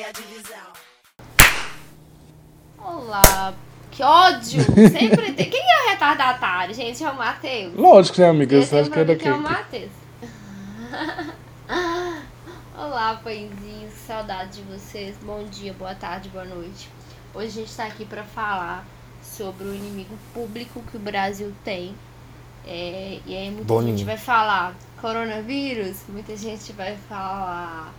meia divisão. Olá, que ódio! Sempre tem. Quem é o retardatário, gente? É o Matheus. Lógico, né, amiga? Eu Você acha que é que é o daqui? Matheus. Olá, pãezinhos, saudade de vocês. Bom dia, boa tarde, boa noite. Hoje a gente tá aqui pra falar sobre o inimigo público que o Brasil tem. É, e aí muita Boninho. gente vai falar coronavírus, muita gente vai falar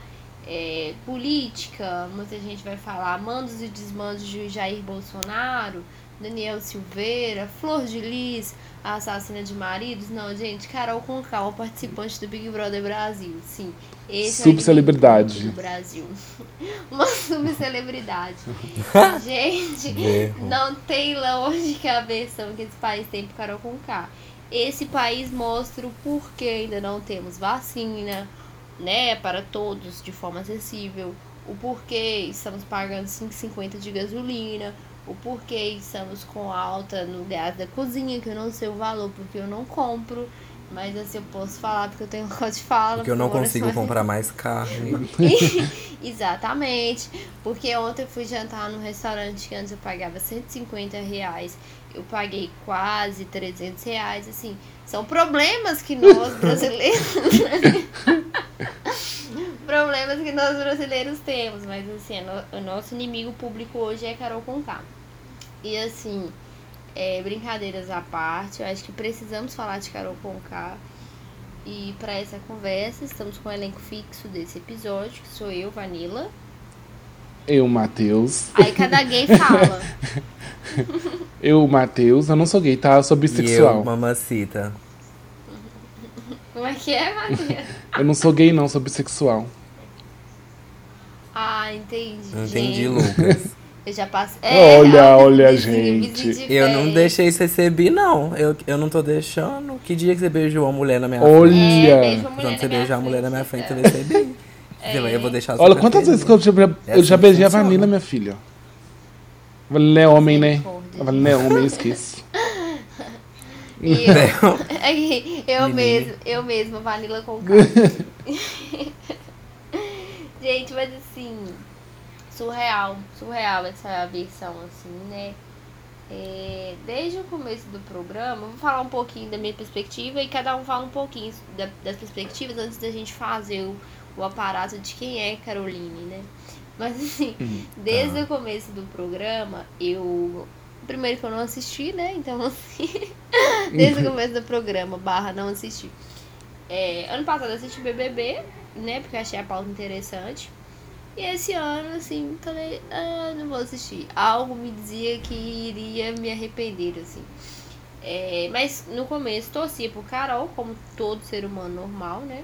é, política, muita gente vai falar mandos e desmandos de Jair Bolsonaro, Daniel Silveira, Flor de Lis, a assassina de maridos. Não, gente, Carol Conká, uma participante do Big Brother Brasil. Sim, esse é o Subcelebridade. público do Brasil. Uma subcelebridade. gente, Erro. não tem lógica a versão que esse país tem pro Carol Conká. Esse país mostra o porquê ainda não temos vacina, né, para todos de forma acessível, o porquê estamos pagando 5,50 de gasolina, o porquê estamos com alta no gás da cozinha, que eu não sei o valor porque eu não compro, mas assim eu posso falar porque eu tenho um local de fala. Porque eu não consigo orações. comprar mais carne. Exatamente, porque ontem eu fui jantar num restaurante que antes eu pagava 150 reais, eu paguei quase 300 reais, assim, são problemas que nós brasileiros, problemas que nós brasileiros temos, mas assim, o nosso inimigo público hoje é Carol Conká. E assim, é, brincadeiras à parte, eu acho que precisamos falar de Carol Conká. E para essa conversa, estamos com o elenco fixo desse episódio, que sou eu, Vanilla. Eu, Matheus. Aí cada gay fala. Eu, Matheus. Eu não sou gay, tá? Eu sou E eu, bissexual. mamacita. Como é que é, Matheus? Eu não sou gay, não, sou bissexual. Ah, entendi. Entendi. Lucas. Eu já passei. Olha, ó, olha, vizinho, gente. Eu não deixei você ser bi, não. Eu, eu não tô deixando. Que dia que você beijou uma mulher na minha Olha. frente? É, mulher Quando você beijar a mulher na minha frente, frente, então. você vai ser bi. Vai- Eu vou deixar Olha, quantas vezes que eu já, É eu já assim beijei a. Vanilla, minha filha? A Vanilla é homem, né? A Vanilla é homem, eu esqueço. E eu, eu mesmo, eu mesma, Vanilla com carne. Gente, mas assim, surreal, surreal essa versão, assim, né? É, desde o começo do programa, eu vou falar um pouquinho da minha perspectiva e cada um fala um pouquinho da- das perspectivas antes da gente fazer o, o aparato de quem é Caroline, né? Mas assim, desde o começo do programa, eu. Primeiro que eu não assisti, né? Então, assim. desde o começo do programa, barra não assisti. É, ano passado eu assisti BBB, né? Porque eu achei a pauta interessante. E esse ano, assim, falei, ah, não vou assistir. Algo me dizia que iria me arrepender, assim. É, mas no começo torcia pro Carol, como todo ser humano normal, né?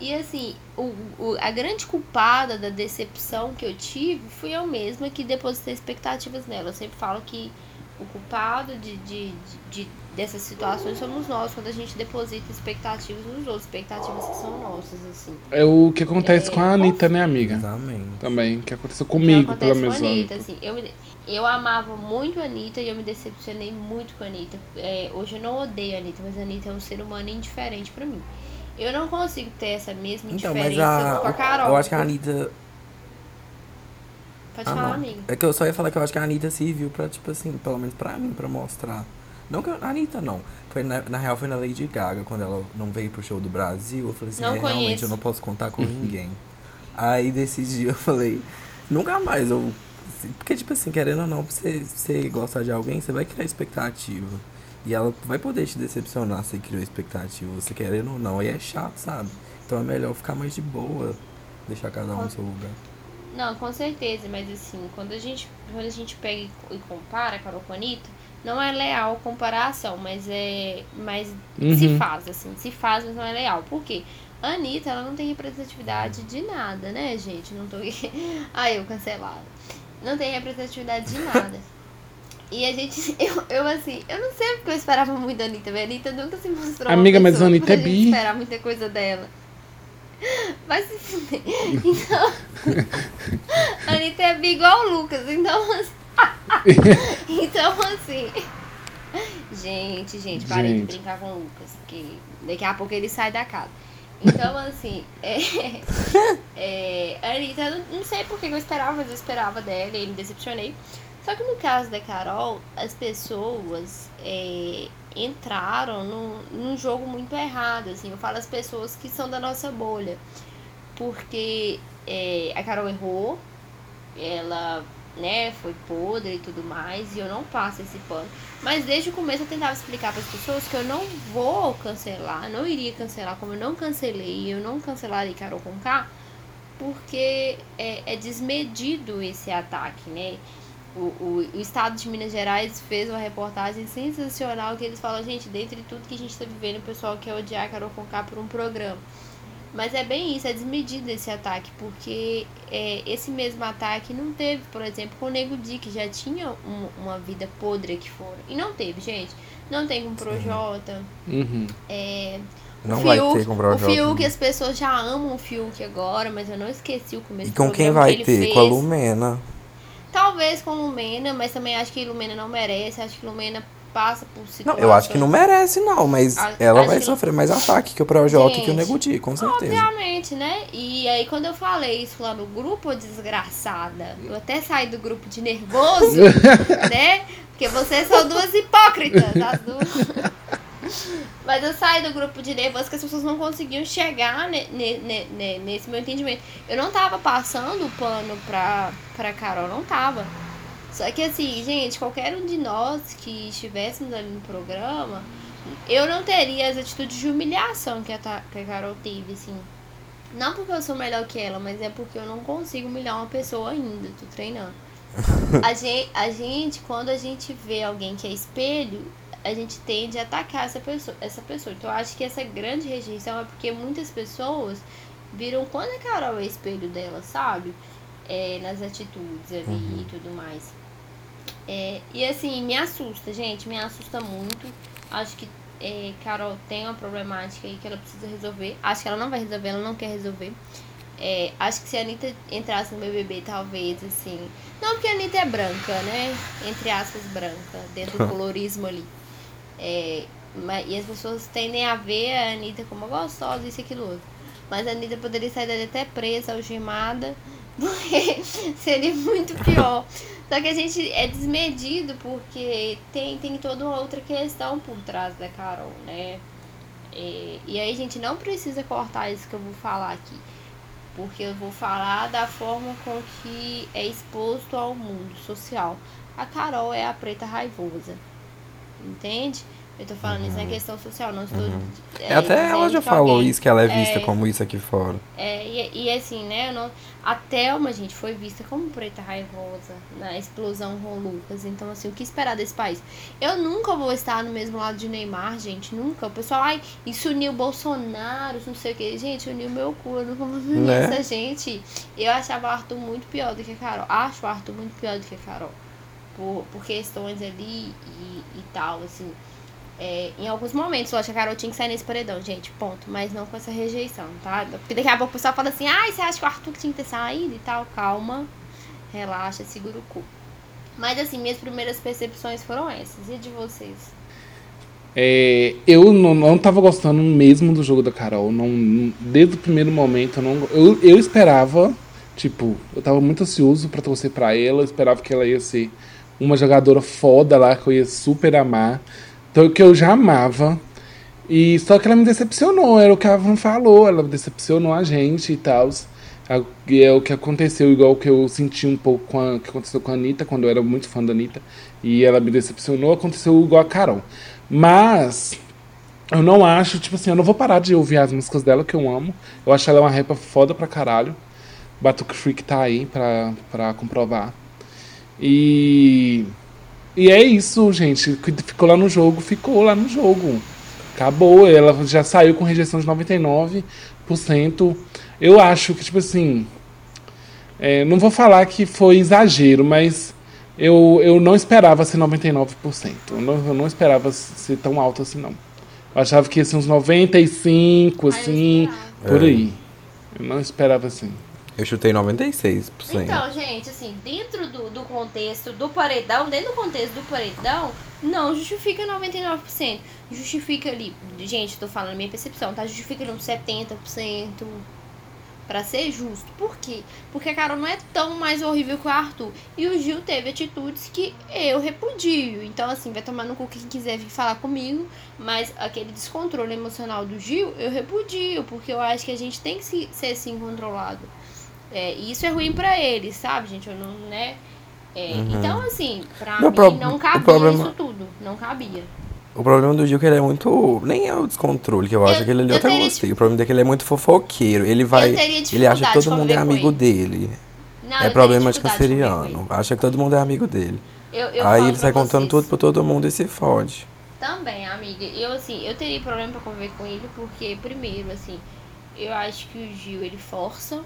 E assim, o, o- a grande culpada da decepção que eu tive fui eu mesma que depositei expectativas nela. Eu sempre falo que o culpado de, de, de- de- dessas situações somos nós, quando a gente deposita expectativas nos outros, expectativas que são nossas, assim. É o que acontece É, com a Anitta, né, amiga? Exatamente. Também. Que aconteceu que comigo, acontece pelo com menos. a Anitta, assim, eu, me- eu amava muito a Anitta e eu me decepcionei muito com a Anitta. É, hoje eu não odeio a Anitta, mas a Anitta é um ser humano indiferente pra mim. Eu não consigo ter essa mesma Então, indiferença mas a. com a Carol. Eu acho que a Anitta. Pode Ah, falar, não. amigo. É que eu só ia falar que eu acho que a Anitta serviu pra, tipo assim, pelo menos pra mim, pra mostrar. Não que a Anitta não. Foi na, na real foi na Lady Gaga, quando ela não veio pro show do Brasil. Eu falei assim, Não é, realmente eu não posso contar com ninguém. Aí desse dia eu falei, nunca mais eu. Porque, tipo assim, querendo ou não, pra você, você gostar de alguém, você vai criar expectativa. E ela vai poder te decepcionar se criou expectativa, você querendo ou não. Aí é chato, sabe? Então é melhor ficar mais de boa, deixar cada um no seu lugar. Não, com certeza, mas assim, quando a gente, quando a gente pega e co- compara a Carol com a Anitta, não é leal a comparação, mas é. Mas se Uhum. faz, assim, se faz, mas não é leal. Por quê? A Anitta, ela não tem representatividade de nada, né, gente? Não tô. Ai, eu cancelada. Não tem representatividade de nada. E a gente, eu, eu assim, eu não sei porque eu esperava muito da Anitta, velho. A Anitta nunca se mostrou. Amiga, mas a Anitta é bi. esperar muita coisa dela. Vai se fuder. Então. a Anitta é bi igual o Lucas, então. assim- então, assim. Gente, gente, parei de Gente. brincar com o Lucas, porque daqui a pouco ele sai da casa. Então, assim, é, é, a Anitta, não, não sei por que eu esperava, mas eu esperava dela e me decepcionei. Só que no caso da Carol, as pessoas é, entraram num, num jogo muito errado, assim. Eu falo as pessoas que são da nossa bolha. Porque é, a Carol errou, ela né, foi podre e tudo mais, e eu não passo esse pano. Mas desde o começo eu tentava explicar para as pessoas que eu não vou cancelar, não iria cancelar, como eu não cancelei, eu não cancelaria Carol com K, porque é, é desmedido esse ataque, né? O, o, o, Estado de Minas Gerais fez uma reportagem sensacional que eles falam, gente, dentre tudo que a gente está vivendo, o pessoal quer odiar a Carol Conká por um programa. Mas é bem isso, é desmedido esse ataque, porque é, esse mesmo ataque não teve, por exemplo, com o Nego Di, que já tinha um, uma vida podre aqui fora. E não teve, gente. Não tem com o Projota. Uhum. É, Não o vai Fiuk, ter com o O Projota. Fiuk, as pessoas já amam o Fiuk agora, mas eu não esqueci o começo E com quem vai que ter? fez. Com a Lumena. Talvez com Lumena, mas também acho que Lumena não merece. Acho que Lumena passa por Não, situações... eu acho que não merece, não, mas A- ela vai sofrer mais ataque que o Projota e que o Gente, Nego Di, com certeza. Obviamente, né? E aí quando eu falei isso lá no grupo, desgraçada, eu até saí do grupo de nervoso, né? Porque vocês são duas hipócritas, as duas. Mas eu saí do grupo de nervoso que as pessoas não conseguiam chegar ne- ne- ne- ne- nesse meu entendimento. Eu não tava passando o pano pra, pra Carol, não tava. Só que assim, gente, qualquer um de nós que estivéssemos ali no programa, eu não teria as atitudes de humilhação que a, que a Carol teve, assim. Não porque eu sou melhor que ela, mas é porque eu não consigo humilhar uma pessoa ainda, tô treinando. A gente, a gente, quando a gente vê alguém que é espelho, a gente tende a atacar essa pessoa, essa pessoa. Então eu acho que essa grande rejeição é porque muitas pessoas viram quando a Carol é espelho dela, sabe? É, nas atitudes ali e tudo mais. É, e assim, me assusta, gente, me assusta muito. Acho que é, Carol tem uma problemática aí que ela precisa resolver. Acho que ela não vai resolver, ela não quer resolver. É, acho que se a Anitta entrasse no BBB, talvez, assim. Não porque a Anitta é branca, né? Entre aspas, branca, dentro do colorismo ali. É, mas, e as pessoas tendem a ver a Anitta como gostosa, isso e aquilo outro. Mas a Anitta poderia sair dali até presa, algemada, porque seria muito pior. Só que a gente é desmedido porque tem, tem toda uma outra questão por trás da Carol, né? É, e aí a gente não precisa cortar isso que eu vou falar aqui. Porque eu vou falar da forma com que é exposto ao mundo social. A Carol é a preta raivosa. Entende? Eu tô falando isso na questão social, não estou. É, até ela dizendo já falou alguém- isso, que ela é vista é, como isso aqui fora. é, e, e assim, né? eu não- a Thelma, gente, foi vista como preta raivosa na explosão com o Lucas. Então, assim, o que esperar desse país? Eu nunca vou estar no mesmo lado de Neymar, gente. Nunca. O pessoal, ai, isso uniu Bolsonaro, não sei o que. Gente, uniu meu cu. Eu nunca vou unir Né? essa gente. Eu achava o Arthur muito pior do que a Carol. Acho o Arthur muito pior do que a Carol. Por, por questões ali e, e tal, assim. É, em alguns momentos, lógico, a Carol tinha que sair nesse paredão, gente, ponto. Mas não com essa rejeição, tá? Porque daqui a pouco o pessoal fala assim, ai, você acha que o Arthur tinha que ter saído e tal? Calma, relaxa, segura o cu. Mas assim, minhas primeiras percepções foram essas. E de vocês? É, eu não, não tava gostando mesmo do jogo da Carol. Não, desde o primeiro momento, eu, não, eu, eu esperava, tipo, eu tava muito ansioso pra torcer pra ela. Eu esperava que ela ia ser uma jogadora foda lá, que eu ia super amar. Então, que eu já amava. E só que ela me decepcionou, era o que a Van falou, ela decepcionou a gente e tal. E é o que aconteceu, igual que eu senti um pouco com a, que aconteceu com a Anitta, quando eu era muito fã da Anitta. E ela me decepcionou, aconteceu igual a Carol. Mas eu não acho, tipo assim, eu não vou parar de ouvir as músicas dela, que eu amo. Eu acho ela uma rapa foda pra caralho. Batuque Freak tá aí pra, pra comprovar. E. E é isso, gente. Que Ficou lá no jogo, ficou lá no jogo. Acabou. Ela já saiu com rejeição de 99%. Eu acho que, tipo assim. é, não vou falar que foi exagero, mas eu, eu não esperava ser 99%. Eu não, eu não esperava ser tão alto assim, não. Eu achava que ia ser uns 95%, Ah, assim, por É. aí. Eu não esperava assim. Eu chutei 96%. Então, gente, assim, dentro do, do contexto do paredão, dentro do contexto do paredão, Não justifica 99%. Justifica ali. Gente, tô falando minha percepção, tá? Justifica ali uns 70%. Pra ser justo. Por quê? Porque a Carol não é tão mais horrível que o Arthur. E o Gil teve atitudes que eu repudio. Então, assim, vai tomar no cu quem quiser vir falar comigo. Mas aquele descontrole emocional do Gil, eu repudio. Porque eu acho que a gente tem que ser assim controlado. É, e isso é ruim pra ele, sabe, gente? Eu não, né? É, uhum. Então, assim, pra Meu mim pro... não cabia problema... isso tudo. Não cabia. O problema do Gil é que ele é muito. Nem é o descontrole, que eu, eu acho que ele, eu até gostei. O problema é que ele é muito fofoqueiro. Ele vai. Ele acha que todo mundo é amigo dele. Não, é problema de canceriano. Acha que todo mundo é amigo dele. Eu, eu Aí ele sai contando vocês. tudo pra todo mundo e se fode. Também, amiga. Eu, assim, eu teria problema pra conviver com ele, porque, primeiro, assim, eu acho que o Gil, ele força.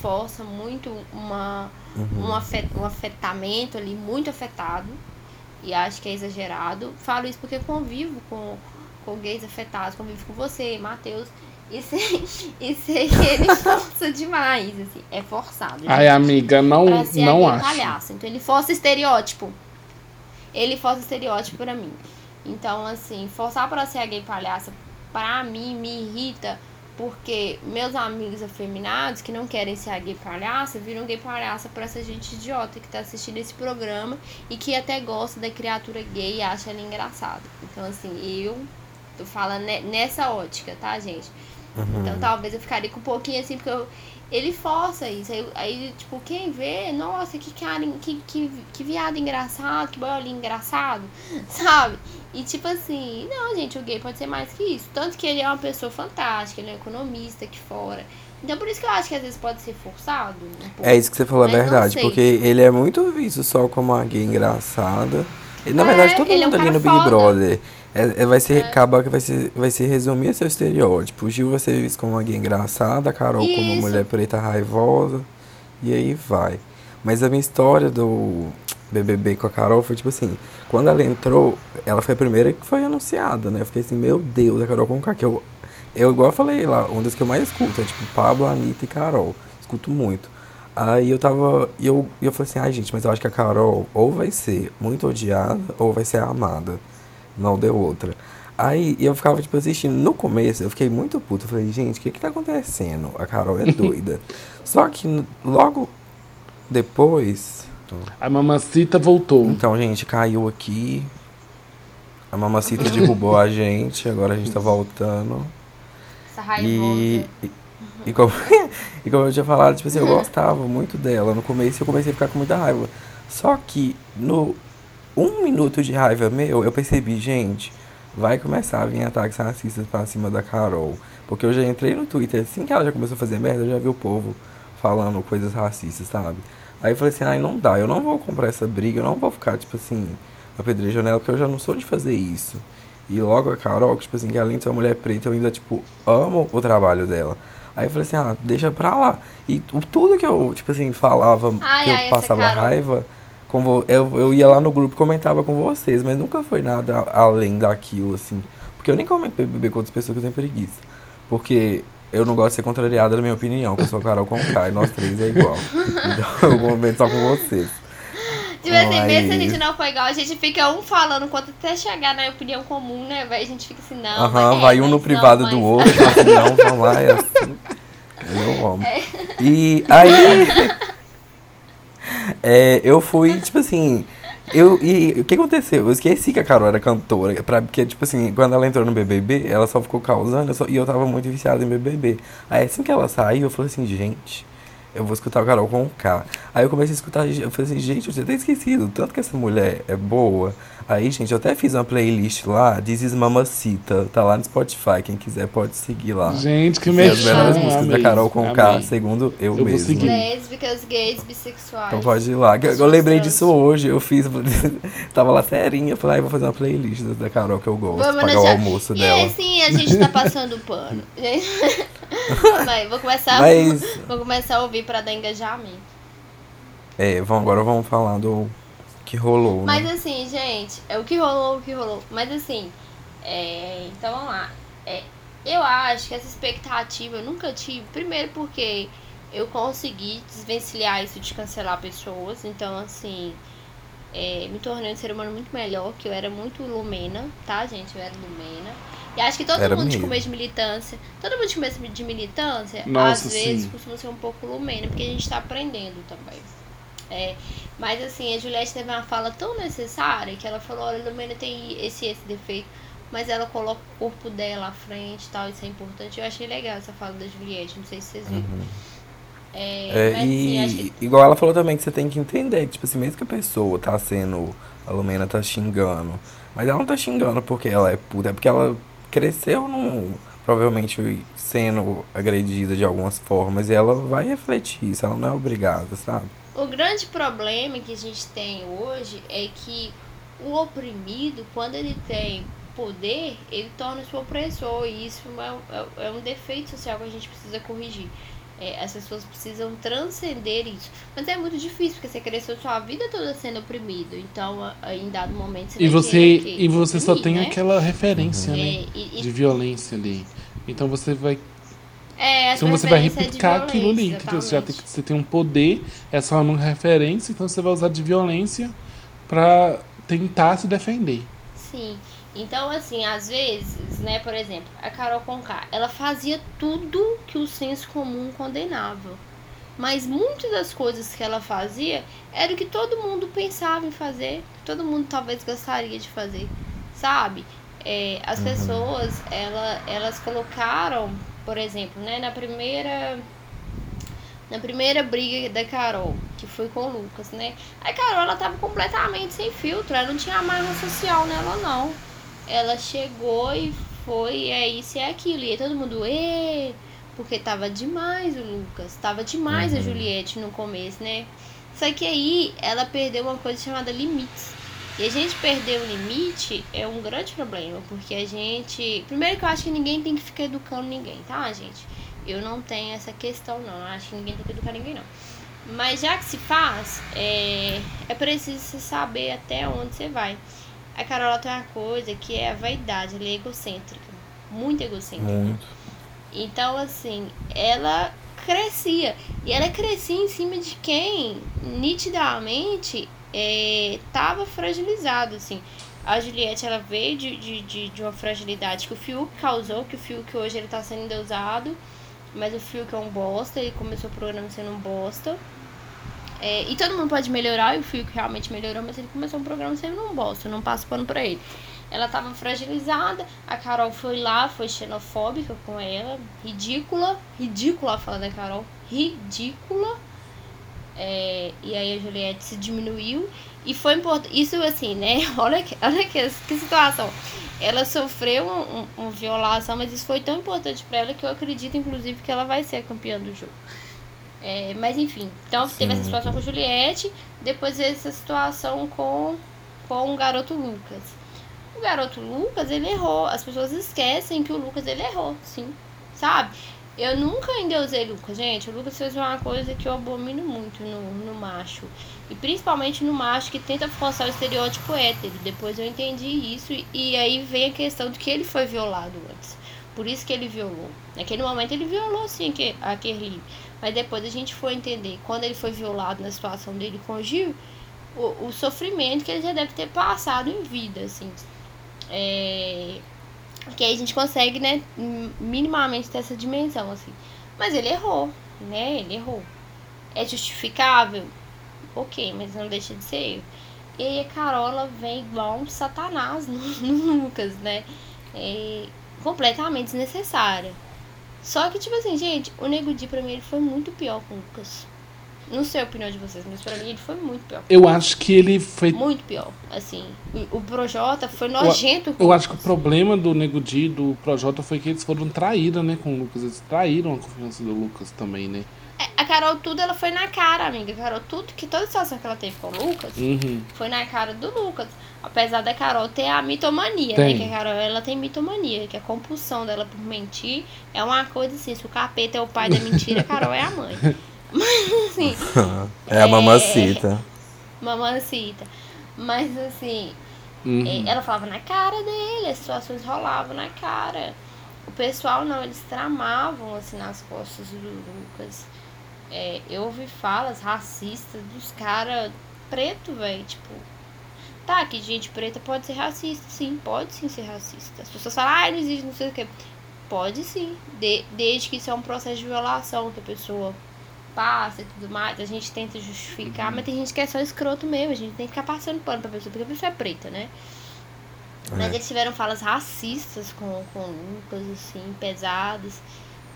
Força muito uma, uhum. um, afet, um afetamento ali, muito afetado e acho que é exagerado. Falo isso porque convivo com, com gays afetados, convivo com você, Matheus. E sei, e sei que ele força demais, assim, é forçado. Gente, Ai, amiga, não, não acho. Palhaço. Então ele força estereótipo. Ele força estereótipo pra mim. Então, assim, forçar pra ser a gay palhaça, pra mim, me irrita porque meus amigos afeminados que não querem ser a gay palhaça viram gay palhaça por essa gente idiota que tá assistindo esse programa e que até gosta da criatura gay e acha ela engraçada. Então, assim, eu tô falando nessa ótica, tá, gente? Uhum. Então, talvez eu ficaria com um pouquinho assim, porque eu, ele força isso. Aí, aí, tipo, quem vê, nossa, que cara, que, que, que viado engraçado, que boiolinho engraçado, sabe? E tipo assim, não, gente, o gay pode ser mais que isso. Tanto que ele é uma pessoa fantástica, ele é um economista aqui fora. Então por isso que eu acho que às vezes pode ser forçado. Um pouco, é isso que você falou, é verdade. Porque ele é muito visto só como uma gay engraçada. Na é, verdade, todo mundo é um ali no Big foda. Brother. É, é, vai ser, é. acaba que vai ser, vai se resumir a seu estereótipo. O Gil vai ser visto como gay engraçada, a Carol isso. como uma mulher preta raivosa. E aí vai. Mas a minha história do BBB com a Carol foi tipo assim, quando ela entrou, ela foi a primeira que foi anunciada, né? Eu fiquei assim, meu Deus, a Carol com o que eu, eu igual eu falei lá, uma das que eu mais escuto é tipo Pablo, Anitta e Carol. Escuto muito. Aí eu tava. E eu, eu falei assim, ai gente, mas eu acho que a Carol ou vai ser muito odiada ou vai ser amada. Não deu outra. Aí eu ficava, tipo, assistindo. No começo eu fiquei muito puto. Eu falei, gente, o que que tá acontecendo? A Carol é doida. Só que logo depois a mamacita voltou. Então, gente, caiu aqui. A mamacita derrubou a gente, agora a gente tá voltando. Essa e, e, e, como, e como eu tinha falado, tipo assim, eu gostava muito dela. No começo eu comecei a ficar com muita raiva. Só que no um minuto de raiva meu, eu percebi, gente, vai começar a vir ataques racistas pra cima da Carol. Porque eu já entrei no Twitter, assim que ela já começou a fazer merda, eu já vi o povo falando coisas racistas, sabe? Aí eu falei assim, ai, não dá, eu não vou comprar essa briga, eu não vou ficar, tipo assim, apedrejando ela, porque eu já não sou de fazer isso. E logo a Carol, que, tipo assim, que além de ser uma mulher preta, eu ainda, tipo, amo o trabalho dela. Aí eu falei assim, ah, deixa pra lá. E tudo que eu, tipo assim, falava, ai, que eu ai, passava raiva, com eu, eu ia lá no grupo e comentava com vocês, mas nunca foi nada além daquilo, assim. Porque eu nem comento BBB com outras pessoas que eu tenho preguiça. Porque eu não gosto de ser contrariada na minha opinião, que eu sou Carol Conká e nós três é igual. Então eu vou comentar só com vocês. Tipo assim, Mas... mesmo se a gente não for igual, a gente fica um falando enquanto até chegar na opinião comum, né? A gente fica assim, não. Aham, vai um no privado do outro, assim, não, vamos lá, é assim. Eu amo. É. E aí. é, eu fui, tipo assim. Eu, e o que aconteceu? Eu esqueci que a Carol era cantora. Pra, porque, tipo assim, quando ela entrou no BBB, ela só ficou causando eu só, e eu tava muito viciado em BBB. Aí assim que ela saiu, eu falei assim, gente, eu vou escutar o Carol com K. Aí eu comecei a escutar, eu falei assim, gente, eu tinha até esquecido, tanto que essa mulher é boa. Aí, gente, eu até fiz uma playlist lá, This is Mamacita, tá lá no Spotify, quem quiser pode seguir lá. Gente, que melhor. As melhores músicas da Carol com K, segundo eu, eu mesmo. Lésbicas, gays, bissexuais. Então pode ir lá. Eu, eu lembrei disso hoje, eu fiz, tava lá serinha, falei, ah, vou fazer uma playlist da Carol que eu gosto, Vamos pagar deixar... o almoço dela. E assim, a gente tá passando pano. Mas vou começar, Mas... vou começar a ouvir pra dar engajamento. É, vamos, agora vamos falar do que rolou, né? Mas assim, gente, é o que rolou, o que rolou. Mas assim, é, então vamos lá. É, eu acho que essa expectativa eu nunca tive. Primeiro porque eu consegui desvencilhar isso de cancelar pessoas. Então, assim, é, me tornei um ser humano muito melhor, que eu era muito lumena, tá, gente? Eu era lumena. E acho que todo Era mundo de mesmo. começo de militância, todo mundo de começo de militância, Nossa, às vezes sim. costuma ser um pouco lumena, porque a gente tá aprendendo também. É, mas assim, a Juliette teve uma fala tão necessária que ela falou, olha, a Lumena tem esse esse defeito, mas ela coloca o corpo dela à frente e tal, isso é importante. Eu achei legal essa fala da Juliette, não sei se vocês viram. É, É, mas assim, e que igual ela falou também que você tem que entender que, tipo assim, mesmo que a pessoa tá sendo. A Lumena tá xingando. Mas ela não tá xingando porque ela é puta, é porque ela cresceu num. Provavelmente sendo agredida de algumas formas. E ela vai refletir isso, ela não é obrigada, sabe? O grande problema que a gente tem hoje é que o oprimido, quando ele tem poder, ele torna-se opressor. E isso é, um- é- é um defeito social que a gente precisa corrigir. É, as pessoas precisam transcender isso. Mas é muito difícil, porque você cresceu sua vida toda sendo oprimido. Então, em dado momento, você E você, querer o quê? e você só Oprimir, tem né? aquela referência, né? É, e- e- De violência ali. Então você vai. É, Então você vai é replicar aquilo ali. Então você já tem, que- você tem um poder, é só uma referência, então você vai usar de violência pra tentar se defender. Sim. Então, assim, às vezes, né, por exemplo, a Carol Conká, ela fazia tudo que o senso comum condenava. Mas muitas das coisas que ela fazia era o que todo mundo pensava em fazer, que todo mundo talvez gostaria de fazer, sabe? É, as pessoas, ela, elas colocaram, por exemplo, né, na primeira na primeira briga da Carol, que foi com o Lucas, né? A Carol, ela tava completamente sem filtro, ela não tinha amarra social nela, não. Ela chegou e foi, é isso e é aquilo. E aí todo mundo, ê, porque tava demais o Lucas, tava demais a Uhum. Juliette no começo, né? Só que aí ela perdeu uma coisa chamada limites. E a gente perder o limite é um grande problema, porque a gente. Primeiro que eu acho que ninguém tem que ficar educando ninguém, tá, gente? Eu não tenho essa questão, não. Eu acho que ninguém tem que educar ninguém, não. Mas já que se faz, é, é preciso você saber até onde você vai. A Carola tem uma coisa que é a vaidade, ela é egocêntrica. Muito egocêntrica. Muito. Então, assim, ela crescia. E ela crescia em cima de quem nitidamente estava fragilizado, assim. A Juliette, ela veio de, de, de, uma fragilidade que o Fiuk causou, que o Fiuk hoje ele tá sendo endeusado, mas o Fiuk é um bosta, ele começou o programa sendo um bosta. É, e todo mundo pode melhorar, e o Fiuk realmente melhorou, mas ele começou um programa sendo um bosta, não passo pano pra ele. Ela tava fragilizada, a Carol foi lá, foi xenofóbica com ela, ridícula, ridícula a fala da Carol, ridícula. É, e aí a Juliette se diminuiu e foi importante. Isso assim, né? Olha que, olha que, que situação. Ela sofreu um, um, uma violação, mas isso foi tão importante pra ela que eu acredito, inclusive, que ela vai ser a campeã do jogo. É, mas enfim, então teve essa Sim. situação com a Juliette, depois essa situação com, com o garoto Lucas. O garoto Lucas, ele errou. As pessoas esquecem que o Lucas, ele errou, sim. Sabe? Eu nunca endeusei Lucas, gente. O Lucas fez uma coisa que eu abomino muito no, no macho. E principalmente no macho que tenta forçar o estereótipo hétero. Depois eu entendi isso. E, aí vem a questão de que ele foi violado antes. Por isso que ele violou. Naquele momento ele violou sim a Kerli. Mas depois a gente foi entender. Quando ele foi violado na situação dele com o Gil, o, o sofrimento que ele já deve ter passado em vida, assim. É, que aí a gente consegue, né, minimamente ter essa dimensão, assim. Mas ele errou, né? Ele errou. É justificável? Ok, mas não deixa de ser erro. E aí a Carola vem igual um satanás no, no Lucas, né? É, completamente desnecessária. Só que, tipo assim, gente, o Nego Di pra mim ele foi muito pior com o Lucas. Não sei a opinião de vocês, mas pra mim ele foi muito pior. Eu acho que ele foi. Muito pior. Assim, o, o Projota foi nojento com Eu o acho que o problema do Nego Di, do Projota, foi que eles foram traídos, né, com o Lucas. Eles traíram a confiança do Lucas também, né? É, A Carol tudo, ela foi na cara, amiga. A Carol tudo, que toda situação que ela teve com o Lucas, Uhum. foi na cara do Lucas. Apesar da Carol ter a mitomania, Tem. né? Que a Carol, ela tem mitomania, que a compulsão dela por mentir é uma coisa assim, se o capeta é o pai da mentira, a Carol é a mãe. Mas assim, É a mamacita. mamacita. Mas assim, Uhum. É, Ela falava na cara dele, as situações rolavam na cara. O pessoal não, eles tramavam assim nas costas do Lucas. É, eu ouvi falas racistas dos caras preto, velho, tipo, Tá, que gente preta pode ser racista, sim, pode sim ser racista. As pessoas falam, ah, não existe não sei o que. Pode sim, de, desde que isso é um processo de violação que a pessoa passa e tudo mais, a gente tenta justificar, uhum. mas tem gente que é só escroto mesmo, a gente tem que ficar passando pano pra pessoa, porque a pessoa é preta, né? É. Mas eles tiveram falas racistas com, com Lucas, assim, pesadas.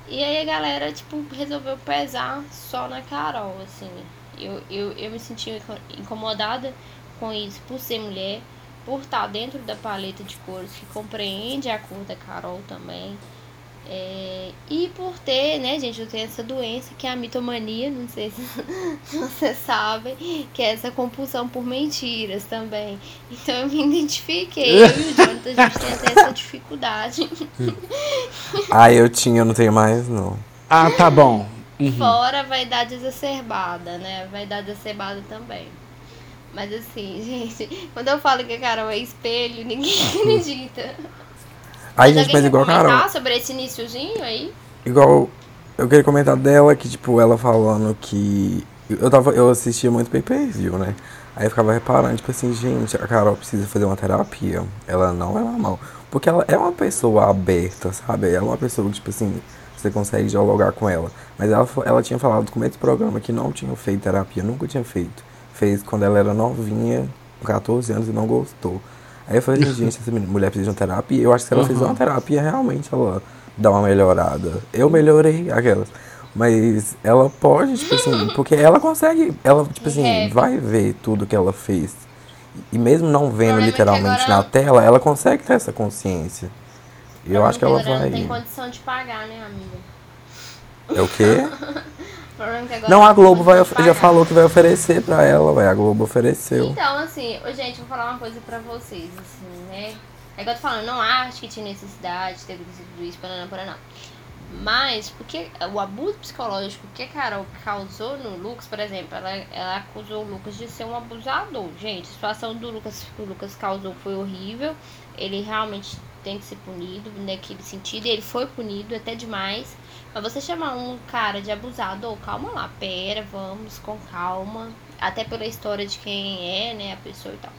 E aí a galera, tipo, resolveu pesar só na Carol, assim. Eu, eu, eu me senti incomodada com isso por ser mulher, por estar dentro da paleta de cores que compreende a cor da Carol também. É, e por ter, né, gente, eu tenho essa doença que é a mitomania, não sei se vocês sabem, que é essa compulsão por mentiras também. Então eu me identifiquei, eu e o Jonathan, a gente tem até essa dificuldade. ah, eu tinha, eu não tenho mais, não. Ah, tá bom. Uhum. Fora a vaidade exacerbada, né? A vaidade exacerbada também. Mas assim, gente, quando eu falo que a Carol é espelho, ninguém acredita. Aí, gente, mas igual a Carol. sobre esse iníciozinho aí? Igual. Eu queria comentar dela que, tipo, ela falando que. Eu, tava, eu assistia muito pay per view, né? Aí eu ficava reparando, tipo assim, gente, a Carol precisa fazer uma terapia. Ela não é normal. Porque ela é uma pessoa aberta, sabe? Ela é uma pessoa que, tipo assim, você consegue dialogar com ela. Mas ela, ela tinha falado no começo do programa que não tinha feito terapia, nunca tinha feito. Fez quando ela era novinha, com 14 anos, e não gostou. Aí eu falei, gente, essa mulher precisa de uma terapia. Eu acho que se ela uhum. fizer uma terapia, realmente ela dá uma melhorada. Eu melhorei aquelas. Mas ela pode, tipo assim, porque ela consegue, ela, tipo assim, é. vai ver tudo que ela fez. E mesmo não vendo é literalmente na tela, ela consegue ter essa consciência. Eu acho que ela vai. Não tem condição de pagar, né, amiga? É o quê? não, a Globo vai, já falou que vai oferecer pra ela, vai. A Globo ofereceu. Então, assim, gente, vou falar uma coisa pra vocês, assim, né? É que eu tô falando, não acho que tinha necessidade de ter tudo isso, para não. Mas, porque o abuso psicológico que a Carol causou no Lucas, por exemplo, ela, ela acusou o Lucas de ser um abusador. Gente, a situação do Lucas que o Lucas causou foi horrível. Ele realmente tem que ser punido naquele sentido. Ele foi punido até demais. Mas você chamar um cara de abusador, calma lá, pera, vamos com calma. Até pela história de quem é, né, a pessoa e tal.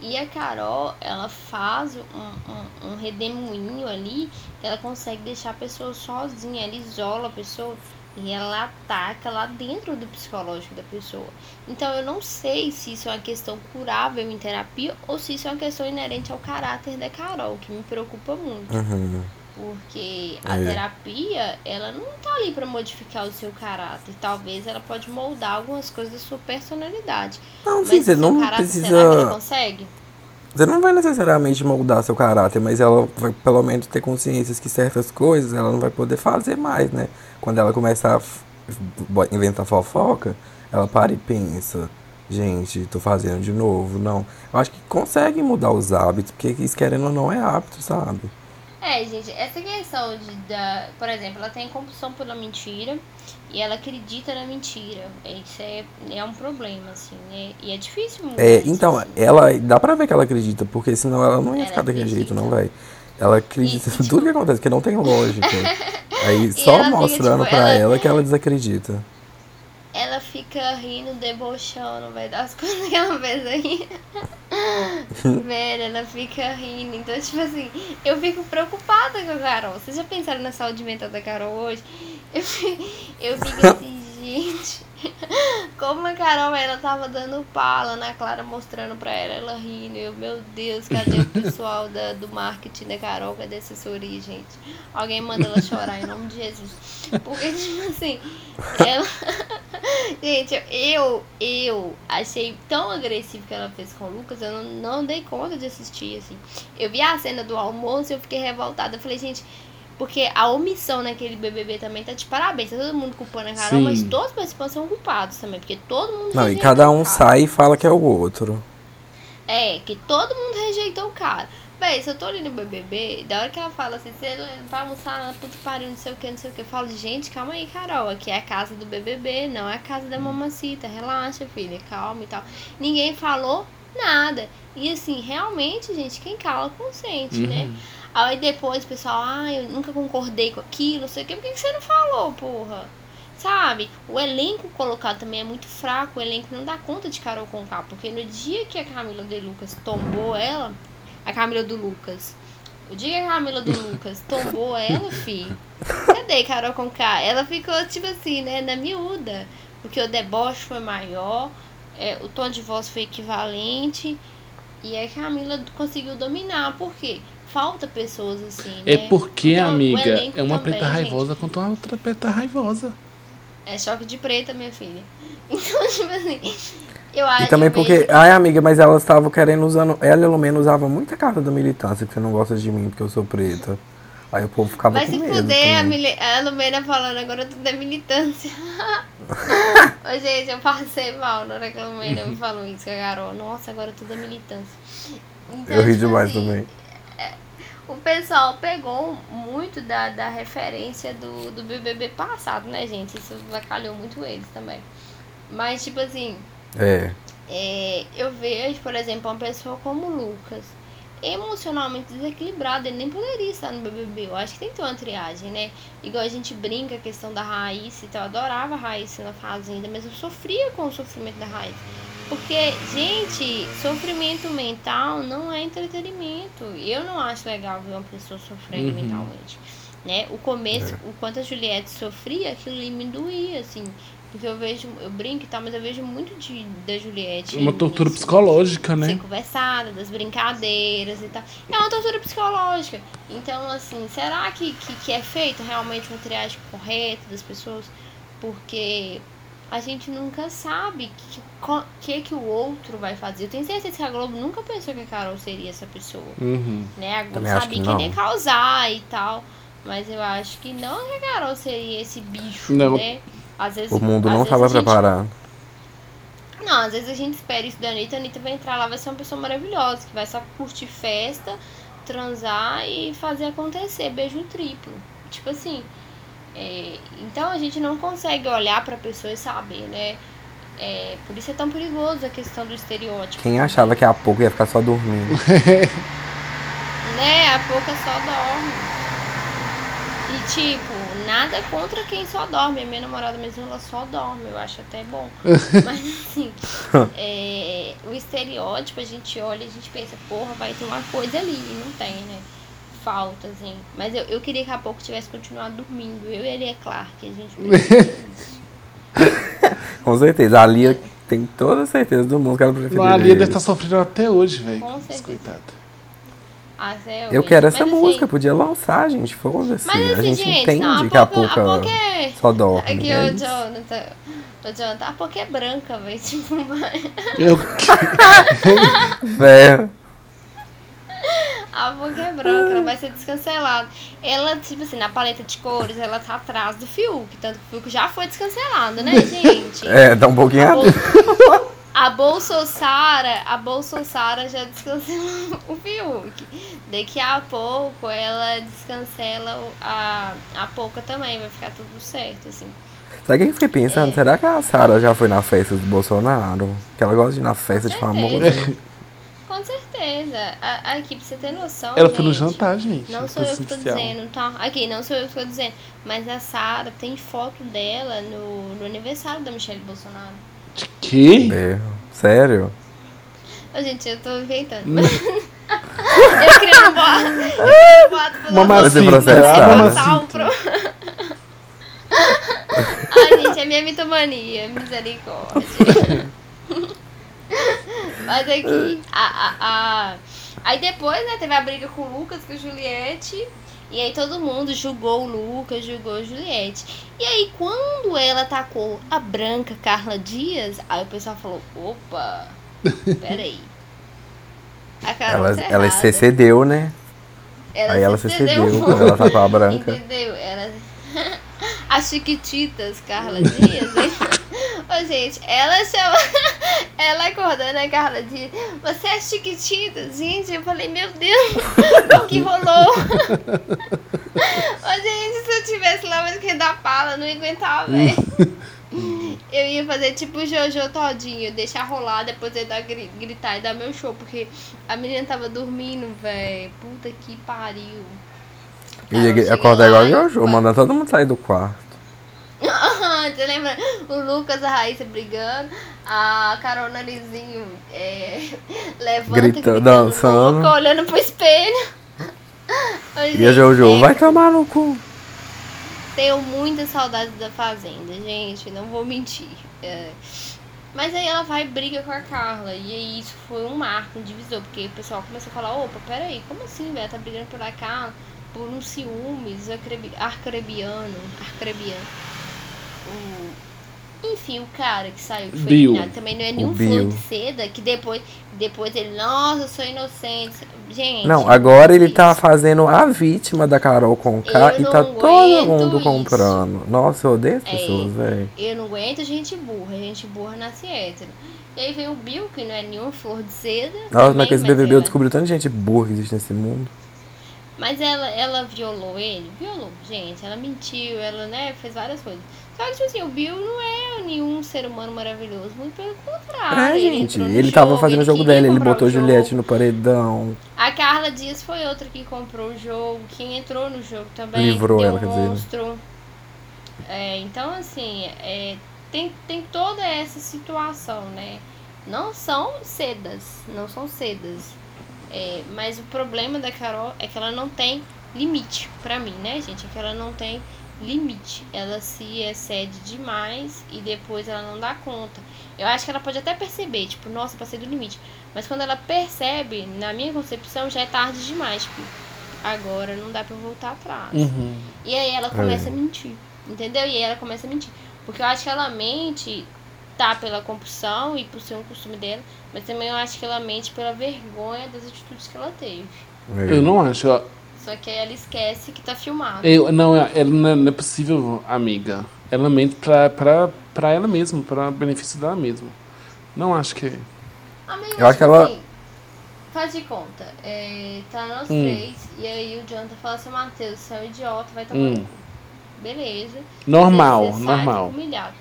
E a Carol, ela faz um, um, um redemoinho ali, ela consegue deixar a pessoa sozinha, ela isola a pessoa e ela ataca lá dentro do psicológico da pessoa. Então eu não sei se isso é uma questão curável em terapia ou se isso é uma questão inerente ao caráter da Carol, que me preocupa muito. Uhum. Porque a é. terapia, ela não tá ali para modificar o seu caráter. Talvez ela pode moldar algumas coisas da sua personalidade. Não, sim, você não caráter, precisa. Será que ela consegue? Você não vai necessariamente moldar seu caráter, mas ela vai pelo menos ter consciência que certas coisas ela não vai poder fazer mais, né? Quando ela começar a inventar fofoca, ela para e pensa, gente, tô fazendo de novo. Não. Eu acho que consegue mudar os hábitos, porque isso querendo ou não é hábito, sabe? É, gente, essa questão de, da, por exemplo, ela tem compulsão pela mentira e ela acredita na mentira. Isso é, é um problema, assim, né? E é difícil muito. É, então, assim. ela, dá pra ver que ela acredita, porque senão ela não ia ela ficar daquele jeito, não, vai. Ela acredita em tudo que acontece, que não tem lógica. Aí só mostrando fica, tipo, pra ela... ela que ela desacredita ela fica rindo, debochando, vai das coisas que ela fez aí. Velho, ela fica rindo. Então, tipo assim, eu fico preocupada com a Carol. Vocês já pensaram na saúde mental da Carol hoje? Eu, eu fico assim, gente. Como a Carol, ela tava dando pala na Clara, mostrando pra ela, ela rindo. Eu, meu Deus, cadê o pessoal da, do marketing da Carol? Cadê a assessoria, gente? Alguém manda ela chorar em nome de Jesus. Porque, tipo assim, ela. gente, eu, eu achei tão agressivo que ela fez com o Lucas, eu não, não dei conta de assistir, assim. Eu vi a cena do almoço e eu fiquei revoltada. Eu falei, gente porque a omissão naquele BBB também tá de parabéns. Tá todo mundo culpando a Carol, Sim. mas todos os participantes são culpados também. Porque todo mundo. Não, e cada um sai e fala que é o outro. É, que todo mundo rejeitou o cara. Véi, se eu tô ali no BBB, da hora que ela fala assim, você vai almoçar na puta pariu, não sei o que, não sei o que. Eu falo, gente, calma aí, Carol. Aqui é a casa do BBB, não é a casa da mamacita. Relaxa, filha, calma e tal. Ninguém falou nada. E assim, realmente, gente, quem cala consente, né? uhum. né? Aí depois o pessoal, ah, eu nunca concordei com aquilo, não sei o que, por que você não falou, porra? Sabe? O elenco colocado também é muito fraco. O elenco não dá conta de Carol Conká. Porque no dia que a Camila de Lucas tombou ela, a Camila do Lucas. O dia que a Camila do Lucas tombou ela, fi. Cadê Carol Conká? Ela ficou, tipo assim, né, na miúda. Porque o deboche foi maior, é, o tom de voz foi equivalente. E a Camila conseguiu dominar. Por quê? Falta pessoas assim, É né? porque, Então, amiga, é uma também, preta gente. raivosa contra uma outra preta raivosa. É choque de preta, minha filha. Então, tipo assim, eu acho E também porque, vejo- ai amiga, mas elas estavam querendo usando. Ela a Lumena usava muita carta da militância, que você não gosta de mim porque eu sou preta. Aí o povo ficava Vai com se medo. fuder a, mili- a Lumena falando agora tudo é militância. Ô, gente, eu passei mal na hora que a Lumena me falou isso, que a Carol. Nossa, agora tudo é militância. Então, Eu ri tipo demais assim, também. O pessoal pegou muito da, da referência do, do BBB passado, né, gente? Isso vacalhou muito eles também. Mas, tipo assim, É. é, eu vejo, por exemplo, uma pessoa como o Lucas, emocionalmente desequilibrado, ele nem poderia estar no BBB. Eu acho que tem que ter uma triagem, né? Igual a gente brinca a questão da Raíssa, então eu adorava a Raíssa na Fazenda, mas eu sofria com o sofrimento da Raíssa. Porque, gente, sofrimento mental não é entretenimento. Eu não acho legal ver uma pessoa sofrendo Uhum. mentalmente. Né? O começo, o quanto a Juliette sofria, aquilo ali me doía, assim. Porque eu vejo, eu brinco e tal, mas eu vejo muito de, da Juliette. Uma tortura início, psicológica, Ser né? conversada, das brincadeiras e tal. É uma tortura psicológica. Então, assim, será que, que, que é feito realmente uma triagem correta das pessoas? Porque a gente nunca sabe que co- que, que o outro vai fazer. Eu tenho certeza que a Globo nunca pensou que a Carol seria essa pessoa Uhum. né? A Globo Também sabia que que, ia causar e tal. Mas eu acho que não que a Carol seria esse bicho, Não. né? Às vezes, O mundo não estava a gente- preparado. Não, às vezes a gente espera isso da Anitta, a Anitta vai entrar lá, vai ser uma pessoa maravilhosa, que vai só curtir festa, transar e fazer acontecer, beijo triplo. Tipo assim. É, então a gente não consegue olhar pra pessoa e saber, né? É, por isso é tão perigoso a questão do estereótipo. Quem achava que a pouco ia ficar só dormindo? Né? A pouca só dorme. E tipo, nada contra quem só dorme. A minha namorada mesmo, ela só dorme. Eu acho até bom. Mas assim, é, o estereótipo, a gente olha e a gente pensa, porra, vai ter uma coisa ali. E não tem, né? Falta, assim. Mas eu, eu queria que a pouco tivesse continuado dormindo. Eu e ele é claro que a gente. Com certeza. A Lia tem toda a certeza do mundo que ela preferiria. A Lia deve estar sofrendo até hoje, velho. Com certeza. Coitada. Até Eu hoje. quero essa Mas, assim, música, podia lançar, gente. Foda-se. Mas a assim, gente gente, entende não, que a a pouca é... só dorme. Aqui, é ô isso. Jonathan. Ô Jonathan, a pouca é branca, velho. Tipo, Eu... Véio. a pouca é branca, ela vai ser descancelada. Ela, tipo assim, na paleta de cores, ela tá atrás do Fiuk. Tanto que o Fiuk já foi descancelado, né, gente? É, dá um pouquinho A, a... Bol a Bolsonaro, a Bolsonaro já descancelou o Fiuk. Daqui a pouco ela descancela a, a Pouca também, vai ficar tudo certo, assim. Sabe o que eu fiquei É. pensando? Será que a Sara já foi na festa do Bolsonaro? Que ela gosta de ir na festa de famoso. Com certeza. A, a equipe, você tem noção. Ela foi no gente? jantar, gente. Não sou eu que tô dizendo, tá? Aqui, não sou eu que tô dizendo. Mas a Sara tem foto dela no, no aniversário da Michelle Bolsonaro. Que? É, sério? Ô, gente, eu tô inventando. eu queria um pro Mamacita. Um Mamacita. Ai, gente, é minha mitomania. Misericórdia. Mas aqui, a, a, a- Aí depois, né, teve a briga com o Lucas, com a Juliette. E aí todo mundo julgou o Lucas, julgou a Juliette. E aí quando ela atacou a branca Carla Dias, aí o pessoal falou, opa, peraí. Ela, tá ela se cedeu, né? Ela Aí ela se quando ela com a branca. Entendeu? Ela... As Chiquititas, Carla Dias. hein? Ô, gente, ela chama. Ela acordando a Carla Dias. Você é Chiquitita? Gente, eu falei, meu Deus, o que rolou? Ô, gente, se eu tivesse lá mais que da pala, não ia aguentar, velho. Eu ia fazer tipo o Jojo todinho, deixar rolar, depois eu dar, gri- gritar e dar meu show, porque a menina tava dormindo, velho. Puta que pariu. E ia acordar igual Jojo, mandando todo mundo sair do quarto. Você lembra? O Lucas a Raíssa brigando, a Carol Narizinho é, levanta, Gritando, dançando. olhando pro espelho. Ô, E a Jojo, é, vai tomar no cu. Tenho muita saudade da Fazenda, gente, não vou mentir. É. Mas aí ela vai e briga com a Carla. E aí isso foi um marco, um divisor, porque o pessoal começou a falar, opa, peraí, como assim, velho? Tá brigando pela Carla por um ciúmes arcrebiano. Arcrebiano. O- Enfim, o cara que saiu, que foi Bill. eliminado, também não é nenhum flor de seda, que depois, depois ele, nossa, eu sou inocente. Gente. Não, agora ele isso. tá fazendo a vítima da Carol Conká Eu e tá todo mundo isso. comprando. Nossa, eu odeio as É. pessoas, velho. Eu não aguento gente burra, gente burra nasce hétero. E aí vem o Bill, que não é nenhuma flor de seda. Nossa, mas BBB eu descobri tanta gente burra que existe nesse mundo. Mas ela, ela violou ele? Violou, gente. Ela mentiu, ela, né, fez várias coisas. Só que, tipo assim, o Bill não é nenhum ser humano maravilhoso. Muito pelo contrário. É, ele gente, no ele tava jogo, fazendo o jogo dele, ele botou. Juliette no paredão. A Carla Dias foi outra que comprou o jogo. Quem entrou no jogo também. Livrou ela, um quer dizer, né? monstro. É, então, assim, é, tem, tem toda essa situação, né? Não são sedas, não são sedas. É, mas o problema da Carol é que ela não tem limite, pra mim, né, gente? É que ela não tem limite. Ela se excede demais e depois ela não dá conta. Eu acho que ela pode até perceber, tipo, nossa, passei do limite. Mas quando ela percebe, na minha concepção, já é tarde demais. Tipo, agora não dá pra eu voltar atrás. Uhum. E aí ela começa a mentir. Entendeu? E aí ela começa a mentir. Porque eu acho que ela mente, tá, pela compulsão e por ser um costume dela, mas também eu acho que ela mente pela vergonha das atitudes que ela teve. Eu não acho. Só que aí ela esquece que tá filmado. Eu, não, é- ela não é, não é possível, amiga. Ela mente pra, pra, pra ela mesma, pra benefício dela mesma. Não acho que. Amiga, Eu acho que ela- assim, faz de conta. É, tá nós Hum. três, e aí o Jonathan fala assim, Matheus, você é um idiota, vai tomar Hum. Beleza. Normal, Você normal. humilhado.